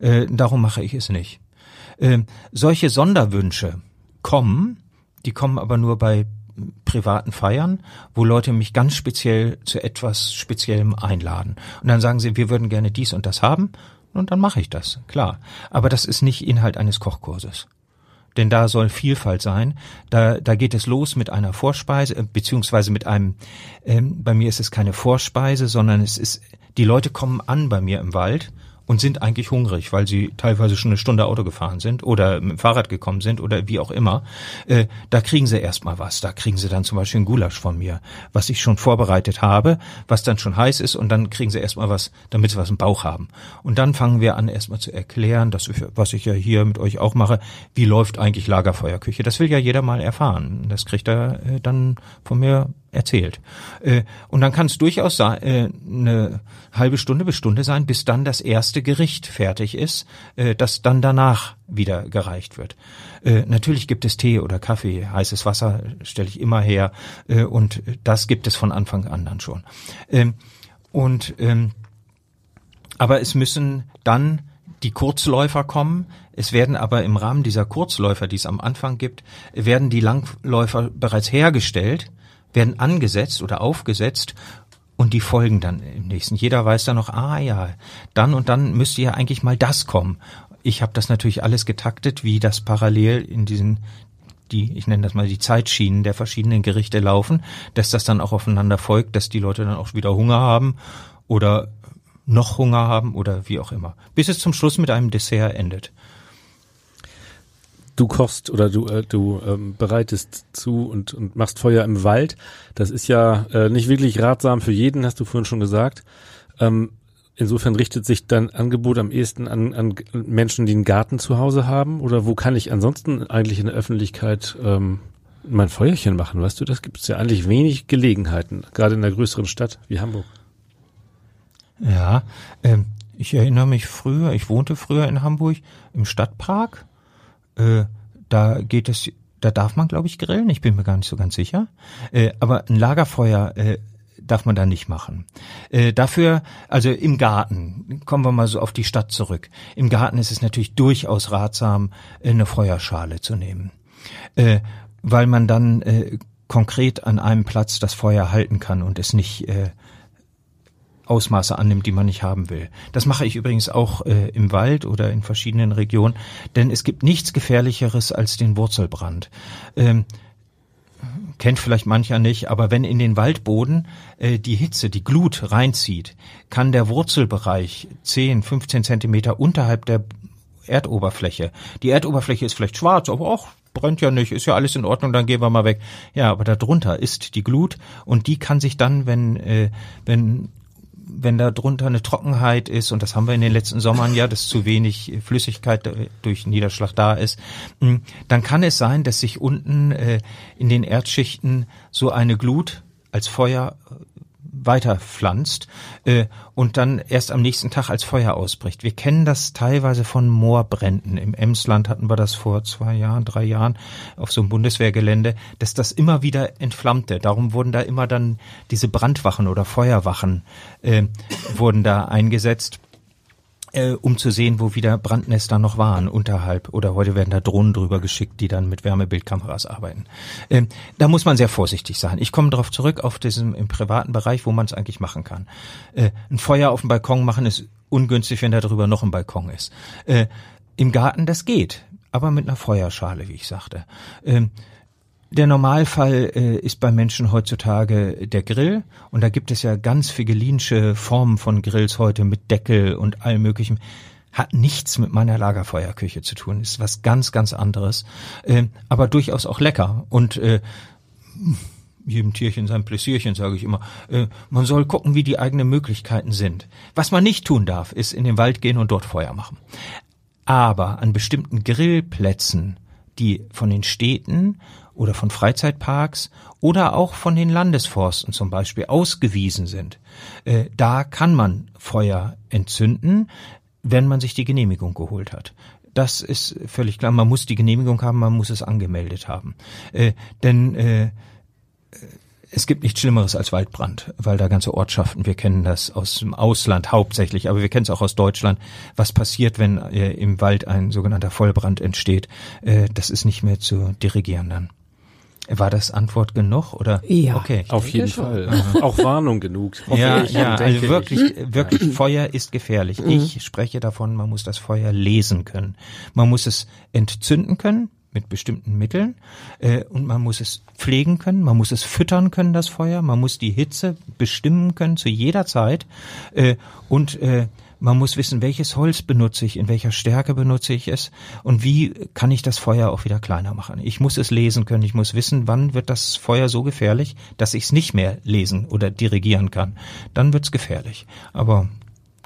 Äh, darum mache ich es nicht. Äh, solche Sonderwünsche kommen, die kommen aber nur bei privaten Feiern, wo Leute mich ganz speziell zu etwas Speziellem einladen. Und dann sagen sie, wir würden gerne dies und das haben. Und dann mache ich das, klar. Aber das ist nicht Inhalt eines Kochkurses. Denn da soll Vielfalt sein. Da, da geht es los mit einer Vorspeise, äh, beziehungsweise mit einem, ähm, bei mir ist es keine Vorspeise, sondern es ist, die Leute kommen an bei mir im Wald und sind eigentlich hungrig, weil sie teilweise schon eine Stunde Auto gefahren sind oder mit dem Fahrrad gekommen sind oder wie auch immer, äh, da kriegen sie erstmal was. Da kriegen sie dann zum Beispiel ein Gulasch von mir, was ich schon vorbereitet habe, was dann schon heiß ist und dann kriegen sie erstmal was, damit sie was im Bauch haben. Und dann fangen wir an, erstmal zu erklären, dass, was ich ja hier mit euch auch mache, wie läuft eigentlich Lagerfeuerküche. Das will ja jeder mal erfahren. Das kriegt er äh, dann von mir erzählt. Äh, und dann kann es durchaus äh, eine halbe Stunde bis Stunde sein, bis dann das erste Gericht fertig ist, äh, das dann danach wieder gereicht wird. Natürlich gibt es Tee oder Kaffee, heißes Wasser stelle ich immer her und das gibt es von Anfang an dann schon. Ähm, und ähm, aber es müssen dann die Kurzläufer kommen. Es werden aber im Rahmen dieser Kurzläufer, die es am Anfang gibt, werden die Langläufer bereits hergestellt werden angesetzt oder aufgesetzt und die folgen dann im nächsten. Jeder weiß dann noch, ah ja, dann und dann müsste ja eigentlich mal das kommen. Ich habe das natürlich alles getaktet, wie das parallel in diesen die, ich nenne das mal die Zeitschienen der verschiedenen Gerichte laufen, dass das dann auch aufeinander folgt, dass die Leute dann auch wieder Hunger haben oder noch Hunger haben oder wie auch immer. Bis es zum Schluss mit einem Dessert endet du kochst oder du, äh, du ähm, bereitest zu und, und machst Feuer im Wald. Das ist ja äh, nicht wirklich ratsam für jeden, hast du vorhin schon gesagt. Ähm, insofern richtet sich dein Angebot am ehesten an, an Menschen, die einen Garten zu Hause haben? Oder wo kann ich ansonsten eigentlich in der Öffentlichkeit ähm, mein Feuerchen machen? Weißt du, das gibt es ja eigentlich wenig Gelegenheiten, gerade in einer größeren Stadt wie Hamburg. Ja, ähm, ich erinnere mich früher, ich wohnte früher in Hamburg im Stadtpark äh, da geht es, da darf man, glaube ich, grillen. Ich bin mir gar nicht so ganz sicher. Äh, aber ein Lagerfeuer äh, darf man da nicht machen. Äh, dafür, also im Garten, kommen wir mal so auf die Stadt zurück. Im Garten ist es natürlich durchaus ratsam, eine Feuerschale zu nehmen, äh, weil man dann äh, konkret an einem Platz das Feuer halten kann und es nicht äh, Ausmaße annimmt, die man nicht haben will. Das mache ich übrigens auch äh, im Wald oder in verschiedenen Regionen, denn es gibt nichts Gefährlicheres als den Wurzelbrand. Ähm, kennt vielleicht mancher nicht, aber wenn in den Waldboden äh, die Hitze, die Glut reinzieht, kann der Wurzelbereich 10, 15 Zentimeter unterhalb der Erdoberfläche. Die Erdoberfläche ist vielleicht schwarz, aber auch brennt ja nicht, ist ja alles in Ordnung, dann gehen wir mal weg. Ja, aber darunter ist die Glut und die kann sich dann, wenn, äh, wenn wenn da drunter eine Trockenheit ist, und das haben wir in den letzten Sommern ja, dass zu wenig Flüssigkeit durch Niederschlag da ist, hm, dann kann es sein, dass sich unten äh, in den Erdschichten so eine Glut als Feuer weiterpflanzt äh, und dann erst am nächsten Tag als Feuer ausbricht. Wir kennen das teilweise von Moorbränden. Im Emsland hatten wir das vor zwei Jahren, drei Jahren auf so einem Bundeswehrgelände, dass das immer wieder entflammte. Darum wurden da immer dann diese Brandwachen oder Feuerwachen äh, wurden da eingesetzt äh, um zu sehen, wo wieder Brandnester noch waren unterhalb. Oder heute werden da Drohnen drüber geschickt, die dann mit Wärmebildkameras arbeiten. Ähm, da muss man sehr vorsichtig sein. Ich komme darauf zurück, auf diesem im privaten Bereich, wo man es eigentlich machen kann. Äh, ein Feuer auf dem Balkon machen ist ungünstig, wenn da drüber noch ein Balkon ist. Äh, Im Garten, das geht, aber mit einer Feuerschale, wie ich sagte. Ähm, der Normalfall äh, ist bei Menschen heutzutage der Grill und da gibt es ja ganz figelinsche Formen von Grills heute mit Deckel und allem möglichen. Hat nichts mit meiner Lagerfeuerküche zu tun, ist was ganz, ganz anderes, äh, aber durchaus auch lecker und äh, jedem Tierchen sein Pläsierchen, sage ich immer. Äh, man soll gucken, wie die eigenen Möglichkeiten sind. Was man nicht tun darf, ist in den Wald gehen und dort Feuer machen. Aber an bestimmten Grillplätzen, die von den Städten oder von Freizeitparks oder auch von den Landesforsten zum Beispiel ausgewiesen sind. Äh, da kann man Feuer entzünden, wenn man sich die Genehmigung geholt hat. Das ist völlig klar. Man muss die Genehmigung haben, man muss es angemeldet haben. Äh, denn äh, es gibt nichts Schlimmeres als Waldbrand, weil da ganze Ortschaften, wir kennen das aus dem Ausland hauptsächlich, aber wir kennen es auch aus Deutschland, was passiert, wenn äh, im Wald ein sogenannter Vollbrand entsteht. Äh, das ist nicht mehr zu dirigieren dann. War das Antwort genug oder? Ja, okay. Auf jeden Fall. Auch Warnung genug. ja, ich, ja, also wirklich, ich. wirklich Feuer ist gefährlich. Mhm. Ich spreche davon, man muss das Feuer lesen können. Man muss es entzünden können mit bestimmten Mitteln äh, und man muss es pflegen können, man muss es füttern können, das Feuer, man muss die Hitze bestimmen können zu jeder Zeit äh, und äh, man muss wissen, welches Holz benutze ich, in welcher Stärke benutze ich es und wie kann ich das Feuer auch wieder kleiner machen. Ich muss es lesen können, ich muss wissen, wann wird das Feuer so gefährlich, dass ich es nicht mehr lesen oder dirigieren kann. Dann wird's gefährlich. Aber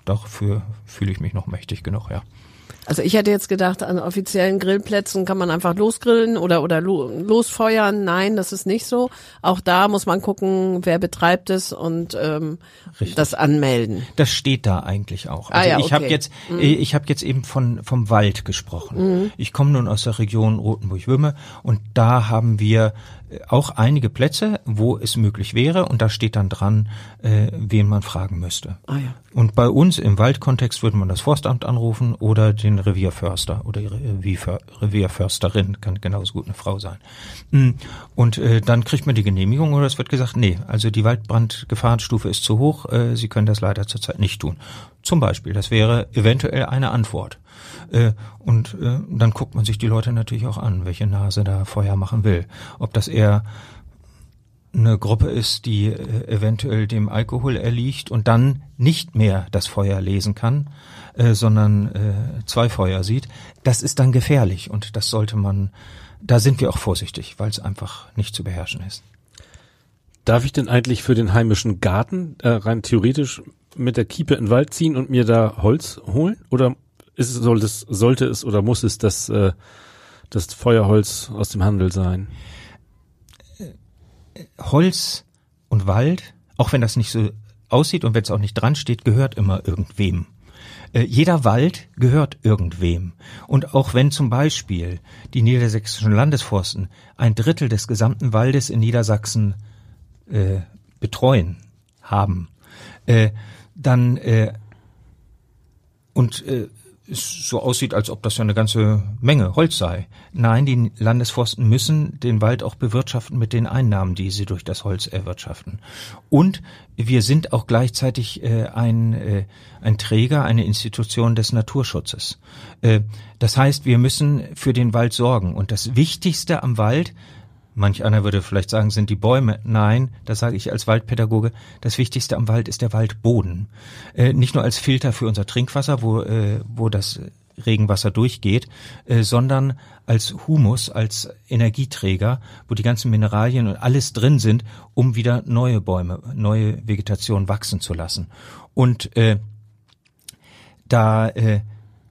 doch für fühle ich mich noch mächtig genug, ja. Also ich hätte jetzt gedacht, an offiziellen Grillplätzen kann man einfach losgrillen oder oder lo losfeuern. Nein, das ist nicht so. Auch da muss man gucken, wer betreibt es und ähm, das anmelden. Das steht da eigentlich auch. Also ah, ja, ich okay. habe jetzt mhm. ich habe jetzt eben von vom Wald gesprochen. Mhm. Ich komme nun aus der Region Rotenburg-Wümme und da haben wir auch einige Plätze, wo es möglich wäre und da steht dann dran, äh, wen man fragen müsste. Ah, ja. Und bei uns im Waldkontext würde man das Forstamt anrufen oder den Revierförster oder die Revierförsterin, kann genauso gut eine Frau sein. Mm, und äh, dann kriegt man die Genehmigung oder es wird gesagt, nee, also die Waldbrandgefahrenstufe ist zu hoch, äh, Sie können das leider zurzeit nicht tun. Zum Beispiel, das wäre eventuell eine Antwort. Äh, und äh, dann guckt man sich die Leute natürlich auch an, welche Nase da Feuer machen will. Ob das eher eine Gruppe ist, die äh, eventuell dem Alkohol erliegt und dann nicht mehr das Feuer lesen kann, äh, sondern äh, zwei Feuer sieht, das ist dann gefährlich und das sollte man, da sind wir auch vorsichtig, weil es einfach nicht zu beherrschen ist. Darf ich denn eigentlich für den heimischen Garten äh, rein theoretisch mit der Kiepe in den Wald ziehen und mir da Holz holen? Oder ist, soll es, sollte es oder muss es das, äh, das Feuerholz aus dem Handel sein? Holz und Wald, auch wenn das nicht so aussieht und wenn es auch nicht dran steht, gehört immer irgendwem. Äh, jeder Wald gehört irgendwem. Und auch wenn zum Beispiel die niedersächsischen Landesforsten ein Drittel des gesamten Waldes in Niedersachsen äh, betreuen haben, äh, dann äh, und äh, es so aussieht, als ob das ja eine ganze Menge Holz sei. Nein, die Landesforsten müssen den Wald auch bewirtschaften mit den Einnahmen, die sie durch das Holz erwirtschaften. Und wir sind auch gleichzeitig äh, ein, äh, ein Träger, eine Institution des Naturschutzes. Äh, das heißt, wir müssen für den Wald sorgen. Und das Wichtigste am Wald Manch einer würde vielleicht sagen, sind die Bäume. Nein, das sage ich als Waldpädagoge. Das Wichtigste am Wald ist der Waldboden. Äh, nicht nur als Filter für unser Trinkwasser, wo, äh, wo das Regenwasser durchgeht, äh, sondern als Humus, als Energieträger, wo die ganzen Mineralien und alles drin sind, um wieder neue Bäume, neue Vegetation wachsen zu lassen. Und äh, da äh,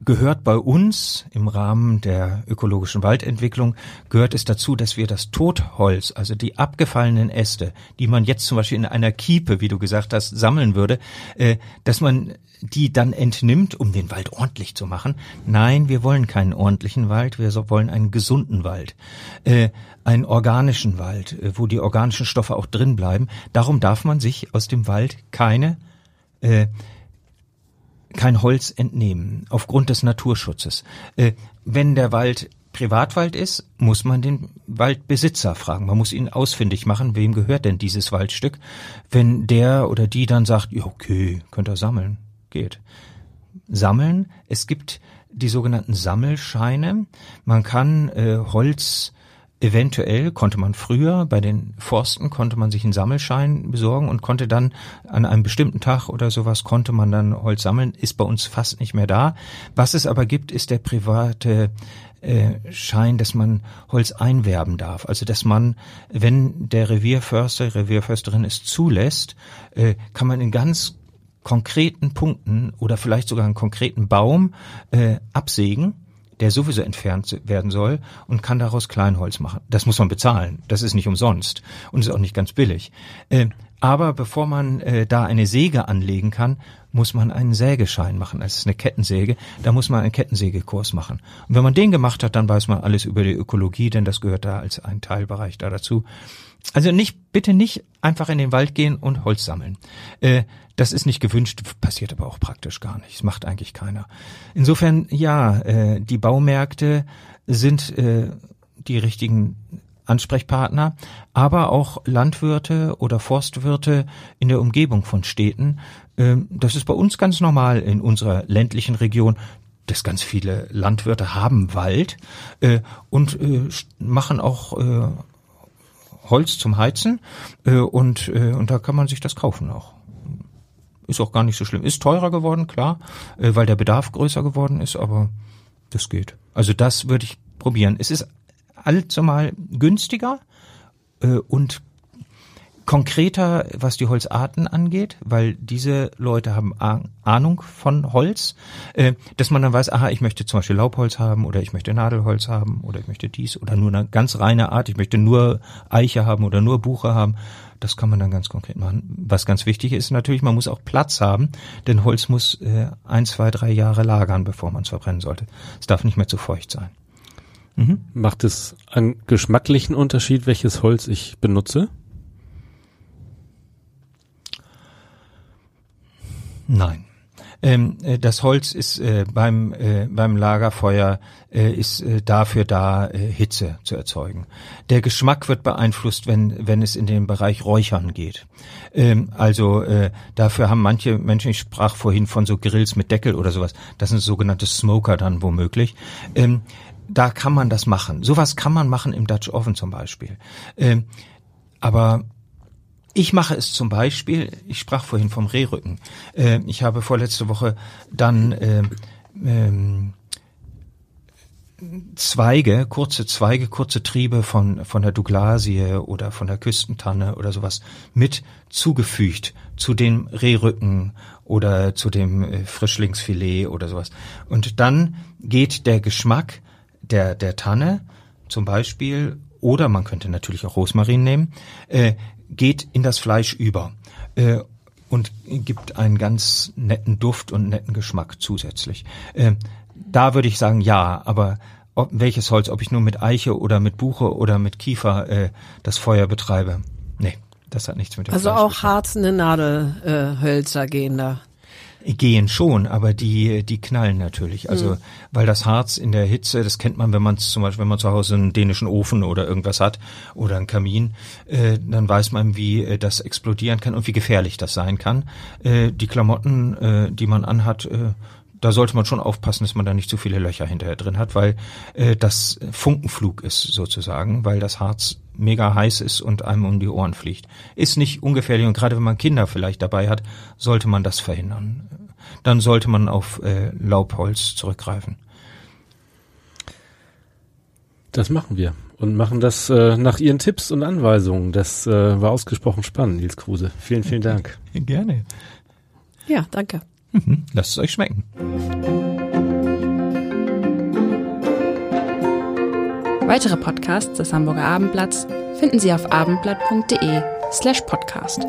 gehört bei uns im Rahmen der ökologischen Waldentwicklung, gehört es dazu, dass wir das Totholz, also die abgefallenen Äste, die man jetzt zum Beispiel in einer Kiepe, wie du gesagt hast, sammeln würde, äh, dass man die dann entnimmt, um den Wald ordentlich zu machen. Nein, wir wollen keinen ordentlichen Wald, wir wollen einen gesunden Wald, äh, einen organischen Wald, äh, wo die organischen Stoffe auch drin bleiben. Darum darf man sich aus dem Wald keine äh, kein Holz entnehmen, aufgrund des Naturschutzes. Äh, wenn der Wald Privatwald ist, muss man den Waldbesitzer fragen. Man muss ihn ausfindig machen, wem gehört denn dieses Waldstück. Wenn der oder die dann sagt, ja, okay, könnt ihr sammeln, geht. Sammeln, es gibt die sogenannten Sammelscheine. Man kann äh, Holz Eventuell konnte man früher bei den Forsten konnte man sich einen Sammelschein besorgen und konnte dann an einem bestimmten Tag oder sowas konnte man dann Holz sammeln. Ist bei uns fast nicht mehr da. Was es aber gibt, ist der private äh, Schein, dass man Holz einwerben darf. Also dass man, wenn der Revierförster, Revierförsterin es zulässt, äh, kann man in ganz konkreten Punkten oder vielleicht sogar einen konkreten Baum äh, absägen der sowieso entfernt werden soll und kann daraus Kleinholz machen. Das muss man bezahlen. Das ist nicht umsonst und ist auch nicht ganz billig. Äh, aber bevor man äh, da eine Säge anlegen kann, muss man einen Sägeschein machen. Es ist eine Kettensäge. Da muss man einen Kettensägekurs machen. Und wenn man den gemacht hat, dann weiß man alles über die Ökologie, denn das gehört da als ein Teilbereich da dazu. Also nicht, bitte nicht einfach in den Wald gehen und Holz sammeln. Äh, das ist nicht gewünscht, passiert aber auch praktisch gar nicht. Das macht eigentlich keiner. Insofern, ja, äh, die Baumärkte sind äh, die richtigen Ansprechpartner, aber auch Landwirte oder Forstwirte in der Umgebung von Städten. Äh, das ist bei uns ganz normal in unserer ländlichen Region dass ganz viele Landwirte haben Wald äh, und äh, machen auch äh, Holz zum Heizen äh, und, äh, und da kann man sich das kaufen auch. Ist auch gar nicht so schlimm. Ist teurer geworden, klar, äh, weil der Bedarf größer geworden ist, aber das geht. Also das würde ich probieren. Es ist allzumal günstiger äh, und konkreter, was die Holzarten angeht, weil diese Leute haben Ahnung von Holz, äh, dass man dann weiß, aha, ich möchte zum Beispiel Laubholz haben oder ich möchte Nadelholz haben oder ich möchte dies oder nur eine ganz reine Art, ich möchte nur Eiche haben oder nur Buche haben. Das kann man dann ganz konkret machen. Was ganz wichtig ist natürlich, man muss auch Platz haben, denn Holz muss äh, ein, zwei, drei Jahre lagern, bevor man es verbrennen sollte. Es darf nicht mehr zu feucht sein. Mhm. Macht es einen geschmacklichen Unterschied, welches Holz ich benutze? Nein. Ähm, äh, das Holz ist äh, beim äh, beim Lagerfeuer äh, ist äh, dafür da äh, Hitze zu erzeugen. Der Geschmack wird beeinflusst, wenn wenn es in den Bereich Räuchern geht. Ähm, also dafür haben manche Menschen, ich sprach vorhin von so Grills mit Deckel oder sowas. Das sind sogenannte Smoker dann womöglich. Ähm, da kann man das machen. Sowas kann man machen im Dutch Oven zum Beispiel. Ähm, aber ich mache es zum Beispiel, ich sprach vorhin vom Rehrücken. Äh, ich habe vorletzte Woche dann äh, ähm, Zweige, kurze Zweige, kurze Triebe von, von der Douglasie oder von der Küstentanne oder sowas mit zugefügt zu dem Rehrücken oder zu dem äh, Frischlingsfilet oder sowas. Und dann geht der Geschmack der, der Tanne zum Beispiel oder man könnte natürlich auch Rosmarin nehmen, äh, geht in das Fleisch über äh, und gibt einen ganz netten Duft und netten Geschmack zusätzlich. Äh, da würde ich sagen, ja, aber ob, welches Holz, ob ich nur mit Eiche oder mit Buche oder mit Kiefer äh, das Feuer betreibe, nee, das hat nichts mit dem Also Fleisch auch harzende Nadelhölzer äh, gehen da gehen schon, aber die die knallen natürlich. Also mhm. weil das Harz in der Hitze, das kennt man, wenn man zum Beispiel, wenn man zu Hause einen dänischen Ofen oder irgendwas hat oder einen Kamin, äh, dann weiß man, wie äh, das explodieren kann und wie gefährlich das sein kann. Äh, die Klamotten, äh, die man anhat, äh, da sollte man schon aufpassen, dass man da nicht zu viele Löcher hinterher drin hat, weil äh, das Funkenflug ist sozusagen, weil das Harz mega heiß ist und einem um die Ohren fliegt. Ist nicht ungefährlich und gerade wenn man Kinder vielleicht dabei hat, sollte man das verhindern. Dann sollte man auf äh, Laubholz zurückgreifen. Das machen wir und machen das äh, nach Ihren Tipps und Anweisungen. Das äh, war ausgesprochen spannend, Nils Kruse. Vielen, vielen Dank. Gerne. Ja, danke. Mhm. Lasst es euch schmecken. Weitere Podcasts des Hamburger Abendblatts finden Sie auf abendblatt.de slash podcast.